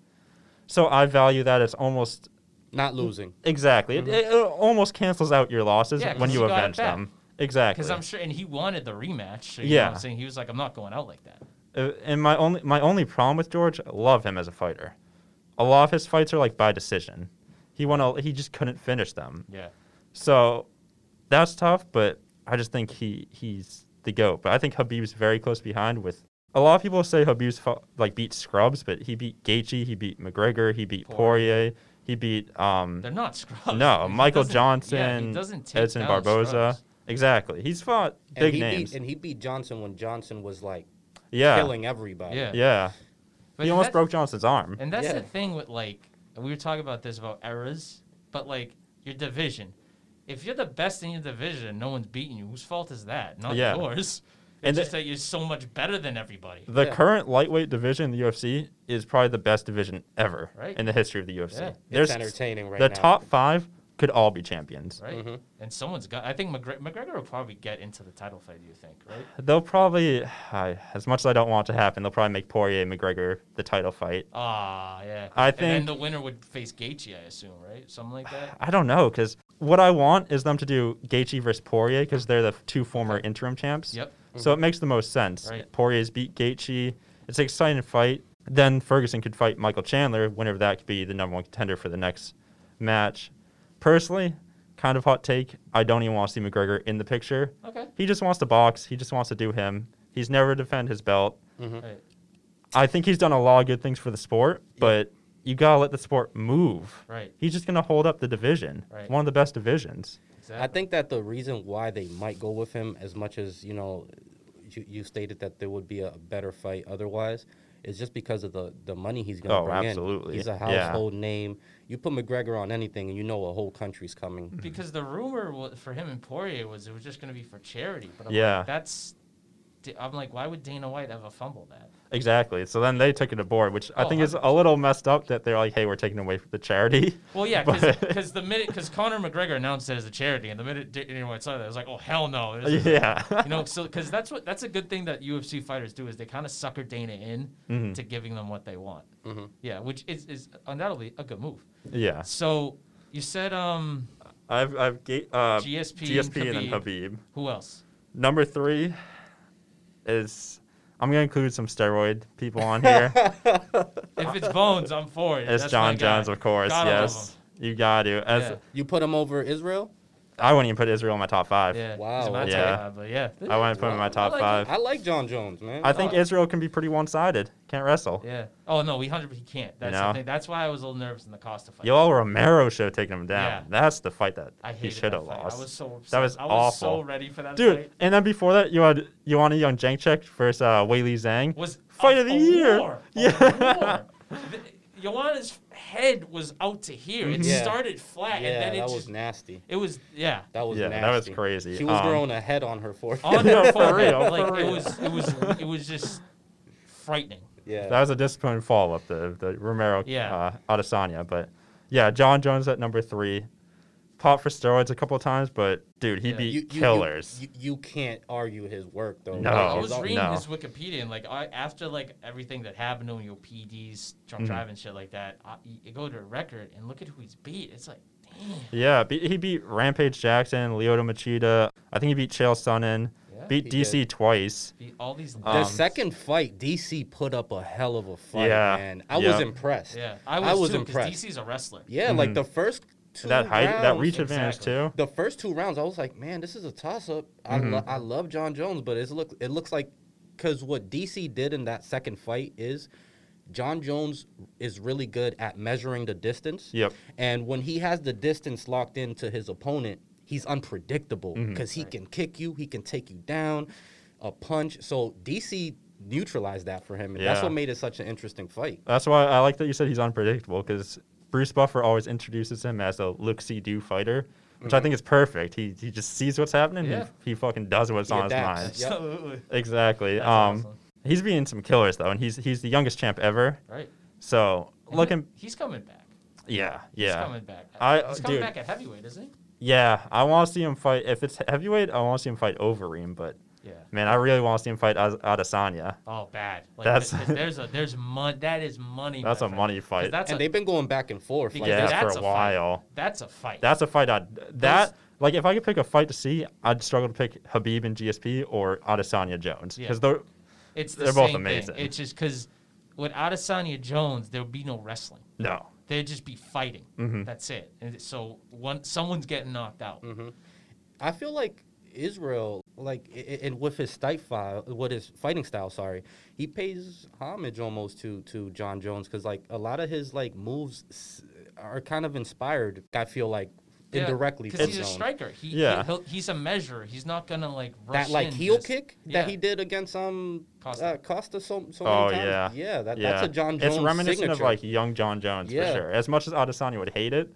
So I value that as almost Not losing. exactly. It, it almost cancels out your losses Yeah, when 'cause you he got it avenge them. Exactly. Because I'm sure, and he wanted the rematch. So you Yeah. Know I'm saying he was like, I'm not going out like that. Uh, and my only my only problem with George, I love him as a fighter. A lot of his fights are like by decision. He won a, he just couldn't finish them. Yeah. So that's tough, but I just think he he's the goat. But I think Habib's very close behind. With a lot of people say Habib's fought, like beat scrubs, but he beat Gaethje, he beat McGregor, he beat Poirier. Poirier, he beat um They're not scrubs. no He Michael doesn't- Johnson, Yeah, he doesn't take Edson down Barboza. scrubs. Exactly, he's fought And big he names. beat and he beat Johnson when Johnson was like yeah, killing everybody. Yeah. yeah. But he almost that- broke Johnson's arm. And that's the thing with like we were talking about this about eras, but like your division. If you're the best in your division, and no one's beating you. Whose fault is that? Not Yeah. yours. And It's the- just that you're so much better than everybody. The Yeah. current lightweight division in the UFC is probably the best division ever Right. in the history of the UFC. Yeah. It's entertaining right the now. The top five could all be champions. Right? Mhm. And someone's got. I think McGregor, McGregor will probably get into the title fight. Do You think, right? They'll probably, I as much as I don't want to happen, they'll probably make Poirier and McGregor the title fight. Ah, yeah. I and then think- the winner would face Gaethje, I assume, right? Something like that. I don't know because what I want is them to do Gaethje versus Poirier because they're the two former interim champs. Yep. So it makes the most sense. Right. Poirier's beat Gaethje. It's an exciting fight. Then Ferguson could fight Michael Chandler, whenever that could be the number one contender for the next match. Personally, kind of hot take. I don't even want to see McGregor in the picture. Okay. He just wants to box. He just wants to do him. He's never defend his belt. Mm-hmm. Right. I think he's done a lot of good things for the sport, but you gotta let the sport move. Right. He's just gonna hold up the division. Right. One of the best divisions. Exactly. I think that the reason why they might go with him, as much as you know, you, you stated that there would be a better fight otherwise, is just because of the the money he's going to Oh, bring absolutely. in. He's a Yeah. household name. You put McGregor on anything, and you know a whole country's coming. Mm-hmm. because the rumor wa- for him and Poirier was it was just going to be for charity. But I'm Yeah. like, that's. I'm like, why would Dana White ever fumble that? Exactly. So then they took it aboard, which I Oh, think is a little messed up that they're like, "Hey, we're taking away from the charity." Well, yeah, because the minute because Conor McGregor announced it as a charity, and the minute Dana White saw that, I was like, oh hell no. This is- yeah. You know, so because that's what that's a good thing that UFC fighters do is they kind of sucker Dana in Mhm. to giving them what they want. Mhm. Yeah, which is, is undoubtedly a good move. yeah. So you said um I've I've ga- uh, GSP, GSP and and then Khabib. Habib. Who else? Number three is I'm gonna include some steroid people on here. If it's Bones, I'm for it. it's That's John my guy. Jones, of course. Gotta yes, you got to. As Yeah. You put him over Israel. I wouldn't even put Israel in my top five. Yeah. Wow. He's my Yeah. top five, but yeah. I wouldn't put him in my top I like five. I like John Jones, man. I think Oh. Israel can be pretty one-sided. Can't wrestle. Yeah. Oh no, we hundred he can't. That's know? the thing. That's why I was a little nervous in the Costa fight. Yoel Romero should have taken him down. Yeah. That's the fight that I he hated should that have fight. lost. I was so upset. That was I was so awful. ready for that Dude, fight. and then before that, you had Joanna Jędrzejczyk versus uh, Weili Zhang. Was Fight a- of the a year. war, a Yeah. war. Joanna's head was out to here. It Yeah. started flat, yeah, and then it that just was nasty. it was yeah. That was Yeah, nasty. that was crazy. She was Um, growing a head on her forehead. On Yeah, her for forehead, real, like for it real. was it was it was just frightening. yeah. That was a disappointing follow up, the the Romero Yeah. uh, Adesanya. But yeah, John Jones at number three. Popped for steroids a couple of times, but dude, he Yeah. beat You- you- you- killers. You, you can't argue his work though. No, I Like, I was reading no. his Wikipedia, and like I, after like everything that happened to him, you know, PDs, drunk Mhm. driving, shit like that. I, you go to a record and look at who he's beat. It's like, damn. yeah, be, he beat Rampage Jackson, Lyoto Machida. I think he beat Chael Sonnen. Beat He DC did. twice. Beat all these. The Um, second fight, DC put up a hell of a fight, Yeah, man. I yeah. was impressed. yeah, I was, I was too, impressed. DC's a wrestler. Yeah, like Mhm. the first two That height, that rounds- reach advantage exactly. too. The first two rounds, I was like, man, this is a toss up. I, Mhm. lo- I love John Jones, but it's look it looks like because what DC did in that second fight is John Jones is really good at measuring the distance. Yep. And when he has the distance locked into his opponent, he's unpredictable because he Right. can kick you, he can take you down, a punch. So DC neutralized that for him, and that's what made it such an interesting fight. That's why I like that you said he's unpredictable because Bruce Buffer always introduces him as a look see do fighter, which I Mhm. think is perfect. He he just sees what's happening. Yeah. He, he fucking does what's He on his mind. Yep. Absolutely. Exactly. That's um, awesome. he's beating some killers though, and he's he's the youngest champ ever. Right. So And looking, He's coming back. yeah, yeah. He's yeah, coming back. I- he's coming dude. back at heavyweight, isn't he? yeah. I want to see him fight. If it's heavyweight, I want to see him fight Overeem. But Yeah. man, I really want to see him fight Az- Adesanya. Oh, bad. Like, That's- th- th- there's a there's mon- that is money. That's a friend. money 'Cause fight. That's and a, they've been going back and forth. Like, because yeah, that's for a a fight. while. that's a fight. That's a fight I'd that like if I could pick a fight to see, I'd struggle to pick Habib and GSP or Adesanya Jones Yeah. because they're it's the they're both amazing. Thing. It's just because with Adesanya Jones, there would be no wrestling. no. They'd just be fighting. Mhm. That's it. And so one someone's getting knocked out. hmm I feel like Israel, like, i- i- and with his style, with his fighting style, sorry, he pays homage almost to to John Jones because like a lot of his like moves are kind of inspired. I feel like Yeah, indirectly because from he's a striker. He, Yeah. he'll, he's a measurer. He's not gonna like rush That like in heel just- kick Yeah. that he did against um Costa. uh, Costa so so Oh many times. yeah. yeah. That, yeah. That's a John Jones It's reminiscent signature. of like young John Jones Yeah. for sure. As much as Adesanya would hate it,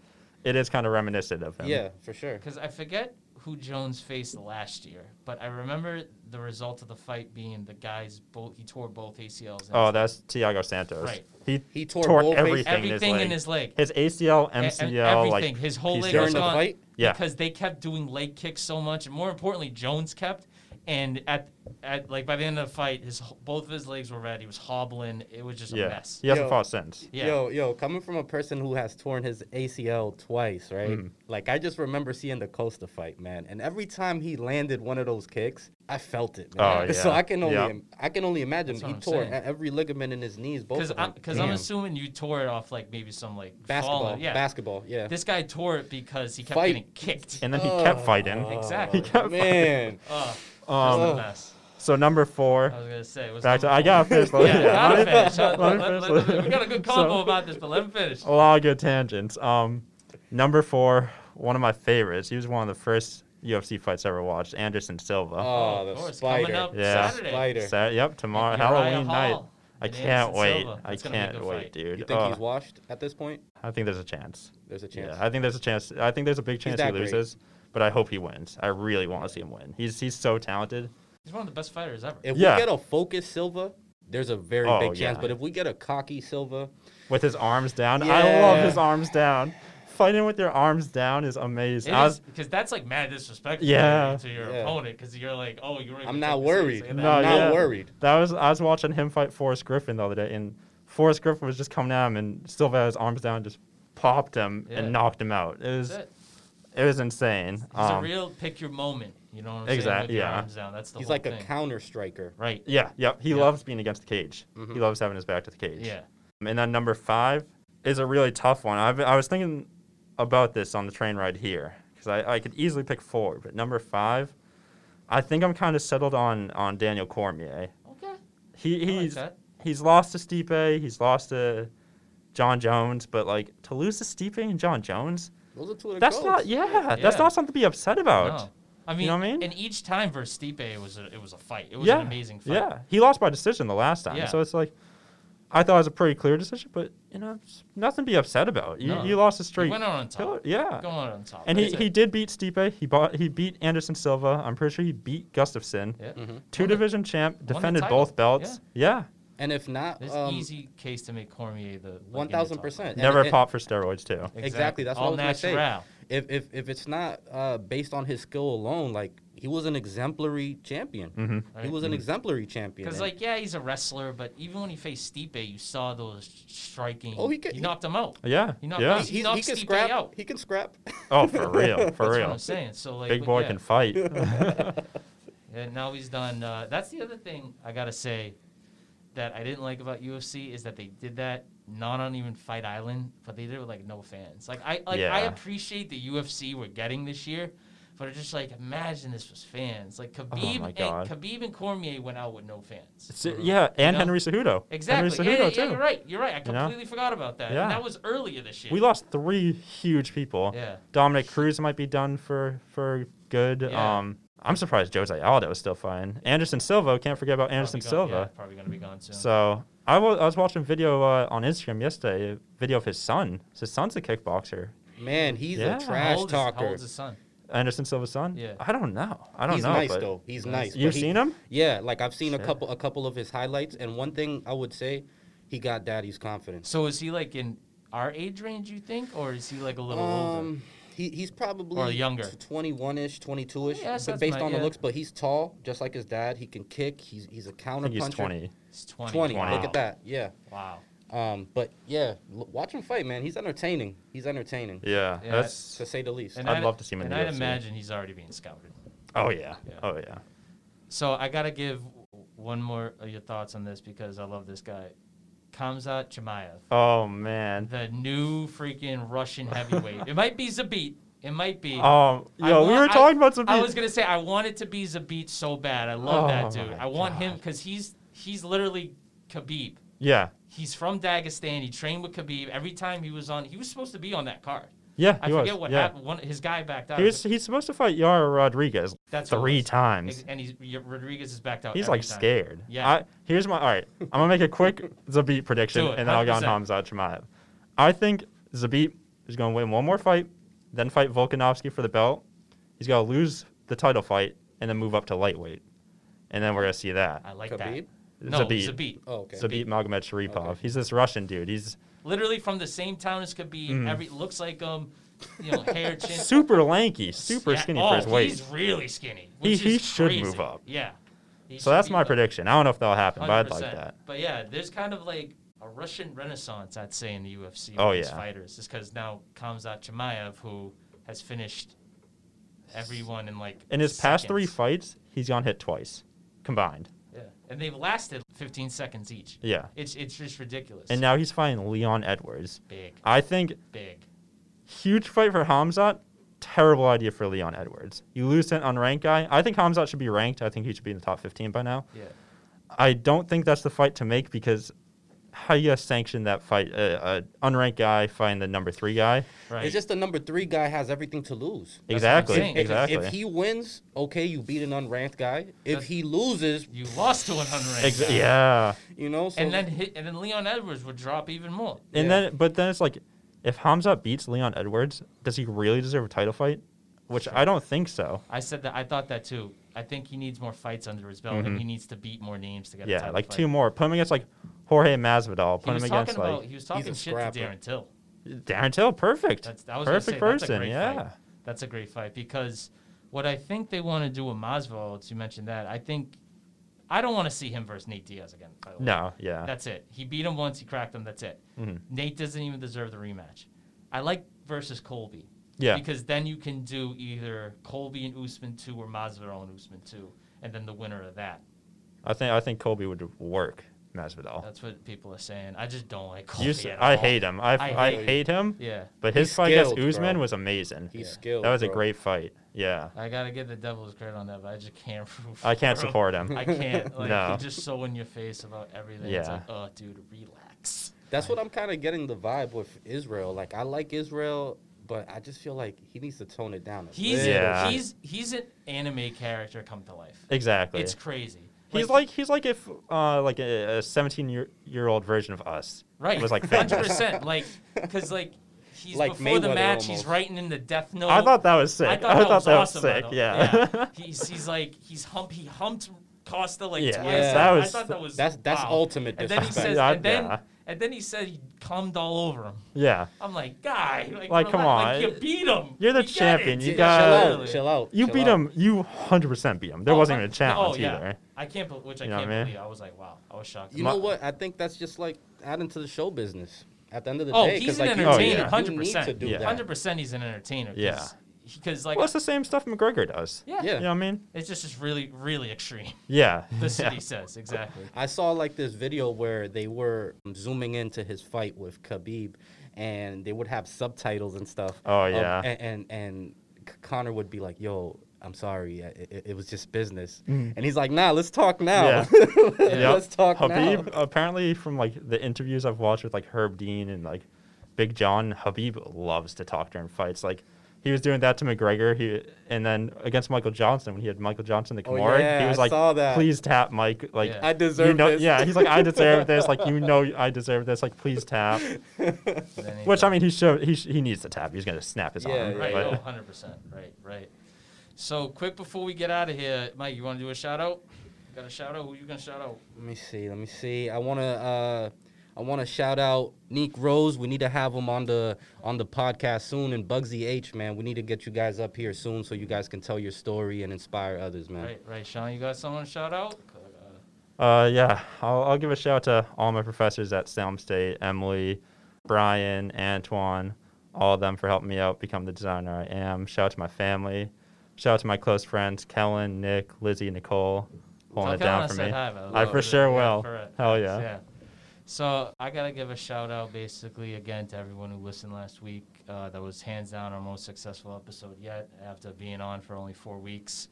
it is kind of reminiscent of him. yeah, for sure. Because I forget who Jones faced last year, but I remember the result of the fight being the guy's both. He tore both ACLs. Oh, that's Thiago Santos. Right. He He tore, tore both everything, everything in in his his leg. leg. His ACL, E- e- MCL, everything. like his whole he's leg during was the gone fight. Yeah. because they kept doing leg kicks so much, and more importantly, Jones kept. And at at like by the end of the fight, his both of his legs were red. He was hobbling. It was just a mess. He hasn't Yo. fought since. Yeah. Yo, yo, coming from a person who has torn his ACL twice, right? Mhm. Like I just remember seeing the Costa fight, man. And every time he landed one of those kicks, I felt it, Oh, man. So. I can only Yep. I can only imagine he I'm tore saying. every ligament in his knees. Both Because of them. because I'm assuming you tore it off like maybe some like basketball. falling- Yeah. Basketball. Yeah. This guy tore it because he kept Fight. getting kicked. And then he kept fighting. Exactly. He kept man. Oh, Um, mess. so number four. I was gonna say. Was Back to I gotta finish. Yeah, yeah, gotta finish. let Let- me let- finish. let- we got a good combo So- about this, but let him finish. A lot of good tangents. Um, number four, one of my favorites. He was one of the first UFC fights I ever watched. Anderson Silva. Oh, of the course, spider. coming up Yeah. Saturday. Spider. Sa- yep, tomorrow, Uriah Halloween night. I can't Anderson wait. Silva. I That's gonna be a can't wait, fight. dude. You think Oh, he's washed at this point? I think there's a chance. There's a chance. Yeah, I think there's a chance. I think there's a big chance he that great. Loses, but I hope he wins. I really want to see him win. He's he's so talented. He's one of the best fighters ever. If Yeah. we get a focused Silva, there's a very Oh, big chance. yeah. But if we get a cocky Silva, with his arms down. I love his arms down. Fighting with your arms down is amazing. Because that's like mad disrespectful Yeah. to your Yeah. opponent because you're like, oh, you're. I'm not worried. Like I'm No, not yeah. worried. that was I was watching him fight Forrest Griffin the other day, and Forrest Griffin was just coming at him, and Silva had his arms down, just popped him Yeah. and knocked him out. It was That's it. It was insane. He's a Um, real pick your moment. You know what I'm Exact- saying? With yeah. arms down. That's the He's whole like thing. a counter striker. Right. yeah, yep. He Yeah. loves being against the cage. Mhm. He loves having his back to the cage. Yeah. And then number five is a really tough one. I've, I was thinking about this on the train ride here because I, I could easily pick four, but number five, I think I'm kind of settled on on Daniel Cormier. Okay. He I like he's he's lost to Stipe, he's lost to John Jones, but like to lose to Stipe and John Jones, Those are two of the that's goats. not yeah, that's Yeah. not something to be upset about. No. I mean, You know what I mean? and each time versus Stipe, it was a, it was a fight. It was yeah, an amazing fight. yeah. He lost by decision the last time, Yeah. so it's like. I thought it was a pretty clear decision, but you know, it's nothing to be upset about. You, No. you lost a He straight went out on killer. top. Yeah, Going out on top. and he, That's he it. did beat Stipe. He bought he beat Anderson Silva. I'm pretty sure he beat Gustafsson. Yeah. Mhm. Two Won the- division champ, the defended title. both belts. Yeah, And if not, There's um, easy case to make Cormier the like, in the one top thousand five. percent. Never and popped for steroids too. Exactly, that's what All I was gonna say. natural. If if if it's not uh, based on his skill alone, like he was an exemplary champion. hmm He was an exemplary champion. Because like yeah, he's a wrestler, but even when he faced Stipe, you saw those striking. Oh, he could- he he- knocked him out. Yeah, He knocked- yeah. he's- he, he can Stipe scrap. out. He can scrap. Oh, for real, for That's what real. I'm saying. So like Big boy yeah. can fight. And now he's done. Uh, that's the other thing I gotta say that I didn't like about UFC is that they did that not on even Fight Island, but they did it with like no fans. Like I like I appreciate the UFC we're getting this year, but it's just like imagine this was fans. Like Khabib Oh and Khabib and Cormier went out with no fans. So- yeah, and know? Henry Cejudo. Exactly. Henry Yeah, Cejudo yeah, too. you're right. You're right. I You know? completely forgot about that. Yeah. And that was earlier this year. We lost three huge people. Yeah. Dominick Cruz might be done for for good. Yeah. Um, I'm surprised Jose Aldo is still fine. Anderson Silva, can't forget about Probably Anderson gone- Silva. Yeah, probably gonna be gone soon. So I wa- I was watching video uh, on Instagram yesterday, a video of his son. His son's a kickboxer. Man, he's Yeah. a How trash is- How talker. old's his son? Anderson Silva's son. Yeah. I don't know. I don't He's know. He's nice though. He's Nice. nice. You've he- seen him? Yeah, like I've seen a couple a couple of his highlights, and one thing I would say, he got daddy's confidence. So is he like in our age range, you think, or is he like a little older? He, he's probably Or younger. 21-ish, 22-ish, Yeah, but based my- on the looks. But he's tall, just like his dad. He can kick. He's he's a I counter think he's 20. He's 20. 20. Wow. Look at that. Yeah. Wow. Um, but yeah, l- watch him fight, man. He's entertaining. He's entertaining, Yeah, Yeah. that's. to say the least. And I'd I'd- love to see him in And I'd UFC. imagine he's already being scouted. Oh yeah. Yeah. Oh yeah. So I gotta give one more of your thoughts on this because I love this guy, Khamzat Chimaev, Oh man. the new freaking Russian heavyweight. it might be Zabit. It might be. Um, I yo, we want- were talking about some. I was gonna say I want it to be Zabit so bad. I love Oh that dude. my I want him because he's he's literally Khabib. Yeah. He's from Dagestan. He trained with Khabib. Every time he was on, he was supposed to be on that card. Yeah. I forget was. what yeah. happened. One, his guy backed out. He was, he's supposed to fight Yair Rodriguez That's three times. And he's Rodriguez is backed out. He's every like time. scared. Yeah. I, here's my. All right. I'm gonna make a quick Zabit prediction, and then I'll go on 100%. Hamza Chimaev. I think Zabit is gonna win one more fight, then fight Volkanovski for the belt. He's gonna lose the title fight, and then move up to lightweight, and then we're gonna see that. I like Khabib? that. No, Zabit. Zabit. Oh, okay. Zabit Magomedsharipov. Okay. He's this Russian dude. He's Literally from the same town as Khabib. Mm. Every looks like him. You know, hair, chin. super lanky, super Yeah, skinny oh, for his weight. He's really skinny. He- he should crazy. move up. Yeah. He So that's my up. prediction. I don't know if that'll happen, but I'd like that. But yeah, there's kind of like a Russian renaissance, I'd say, in the UFC. Oh, yeah. fighters, just because now Khamzat Chimaev, who has finished everyone in like In his past three fights, he's gone hit twice combined. Yeah, and they've lasted 15 seconds each. Yeah. It's it's just ridiculous. And now he's fighting Leon Edwards. big, I think big. huge fight for Hamzat. Terrible idea for Leon Edwards. You lose an unranked guy. I think Hamzat should be ranked. I think he should be in the top 15 by now. Yeah. I don't think that's the fight to make because how you gonna sanction that fight? Uh, a unranked guy fighting the number three guy. Right. It's just the number three guy has everything to lose. That's what exactly. If, Exactly. if he wins, okay, you beat an unranked guy. If That's- he loses, you lost to an unranked. Exa- guy. yeah. you know, so And then hit, and then Leon Edwards would drop even more. And Yeah. then, but then it's like, if Hamzat beats Leon Edwards, does he really deserve a title fight? Which I don't think so. I said that. I thought that too. I think he needs more fights under his belt, and Mhm. he needs to beat more names to get. a Yeah, title like fight. two more. Put him against like Jorge Masvidal. Put him talking against about. like He was talking shit to. Darren Till. Darren Till. Perfect. That's that was Perfect say, person. great Yeah. fight. That's a great fight because what I think they want to do with Masvidal, you mentioned that, I think I don't want to see him versus Nate Diaz again. By the way. No. Yeah. That's it. He beat him once. He cracked him. That's it. Mhm. Nate doesn't even deserve the rematch. I like versus Colby. Yeah. Because then you can do either Colby and Usman two or Masvidal and Usman two, and then the winner of that. I think I think Colby would work Masvidal. That's what people are saying. I just don't like Colby. You s- at I all. hate him. I, I I, hate- hate him. Yeah. But his He's fight against skilled, Usman bro. was amazing. he's Yeah. skilled. That was a bro. great fight. Yeah. I gotta give the Devils credit on that, but I just can't. root I can't for him. support him. I can't. Like, No. He's just so in your face about everything. It's Yeah. like, oh, dude, relax. That's what I'm kind of getting the vibe with Israel. Like I like Israel, but I just feel like he needs to tone it down. A He's little Yeah. he's he's an anime character come to life. Exactly. It's crazy. He's like he's like if uh like a, a 17 year, year old version of us. right, was like 100% Like, because like he's Like before the Mayweather match, he's writing in the death note. I thought that was sick. I thought that was awesome. sick. the. Yeah. he's he's like he's hump he humped Costa like Yeah, twice. Yeah. that I was- thought that was That's that's wow. ultimate And then he disrespect. says, Yeah, and then yeah. And then he said he cummed all over him. yeah. I'm like, guy, like, Like, come relax, on. like, you beat him. You're the You get champion. it. You Yeah, got- chill out, chill out. You chill beat out. him. You 100% beat him. There Oh, wasn't even a challenge oh, yeah. either. I can't, bel- which I You know can't what I mean? believe. I was like, wow, I was shocked. You My- know what? I think that's just like adding to the show business. At the end of the oh, day, he's 'cause, an like, you- entertainer, yeah. you hundred need to percent. do Yeah. that. Hundred percent, he's an entertainer. Yeah. Because like, well, it's the same stuff McGregor does. yeah, Yeah. You know what I mean? it's just just really, really extreme. Yeah. The yeah. city says exactly. I saw like this video where they were zooming into his fight with Khabib, and they would have subtitles and stuff. Oh, of- yeah. and and, and Conor would be like, "Yo, I'm sorry, uh, it, it, it was just business," Mm. and he's like, "Nah, let's talk now. Yeah. let's talk Habib, now." apparently, from like the interviews I've watched with like Herb Dean and like Big John, Habib loves to talk during fights. Like he was doing that to McGregor. He and then against Michael Johnson when he had Michael Johnson the Oh, yeah, he was like, saw that. "Please tap Mike." Like Yeah. I you deserve know, this. yeah. He's like, "I deserve this." Like you know, I deserve this. Like please tap. And then he- Which I mean, he should he, sh- he needs to tap. He's gonna snap his Yeah, arm. yeah, Right, but- oh, 100%. Right, right. So, quick before we get out of here, Mike, you want to do a shout out? Got a shout out? Who you going to shout out? Let me see. Let me see. I wanna uh I wanna shout out Neek Rose. We need to have him on the on the podcast soon. And Bugsy H, man, we need to get you guys up here soon so you guys can tell your story and inspire others, man. Right, right. Sean, you got someone to shout out? Uh, yeah, I'll, I'll give a shout out to all my professors at Salem State, Emily, Brian, Antoine, all of them for helping me out become the designer I am. Shout out to my family. Shout out to my close friends, Kellen, Nick, Lizzie, Nicole, holding it Tell Kellen down I for me. hi, by I for sure Yeah, will. for. Hell yeah. Yeah. So I gotta give a shout out, basically, again to everyone who listened last week. Uh, that was hands down our most successful episode yet. After being on for only four weeks,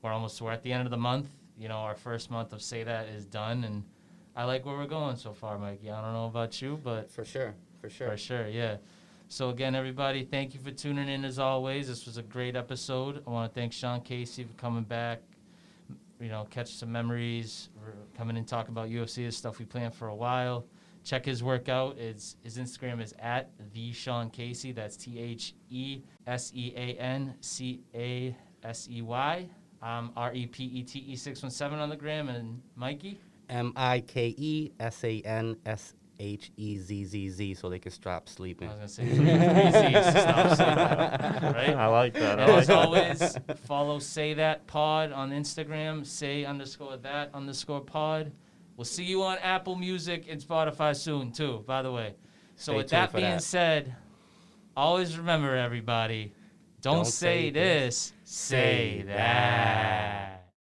we're almost we're at the end of the month. You know, our first month of say that is done, and I like where we're going so far, Mikey. I don't know about you, but For sure. For sure. for sure, yeah. So again, everybody, thank you for tuning in as always. This was a great episode. I want to thank Sean Casey for coming back. You know, catch some memories, coming and talking about UFC, the stuff we planned for a while. Check his work out. It's, his Instagram is at the Sean Casey. That's T H E S E A N C A S E Y. R E P E T E six one seven on the gram and Mikey. M I K E S A N S H E Z Z Z so they can stop sleeping. I was gonna say three, three Z's to stop sleeping, right? I like that. I like as that. always, follow Say That Pod on Instagram. Say underscore that underscore pod. We'll see you on Apple Music and Spotify soon too. By the way, so Stay with that being that. said, always remember everybody. Don't, Don't say, say this, this, say say that.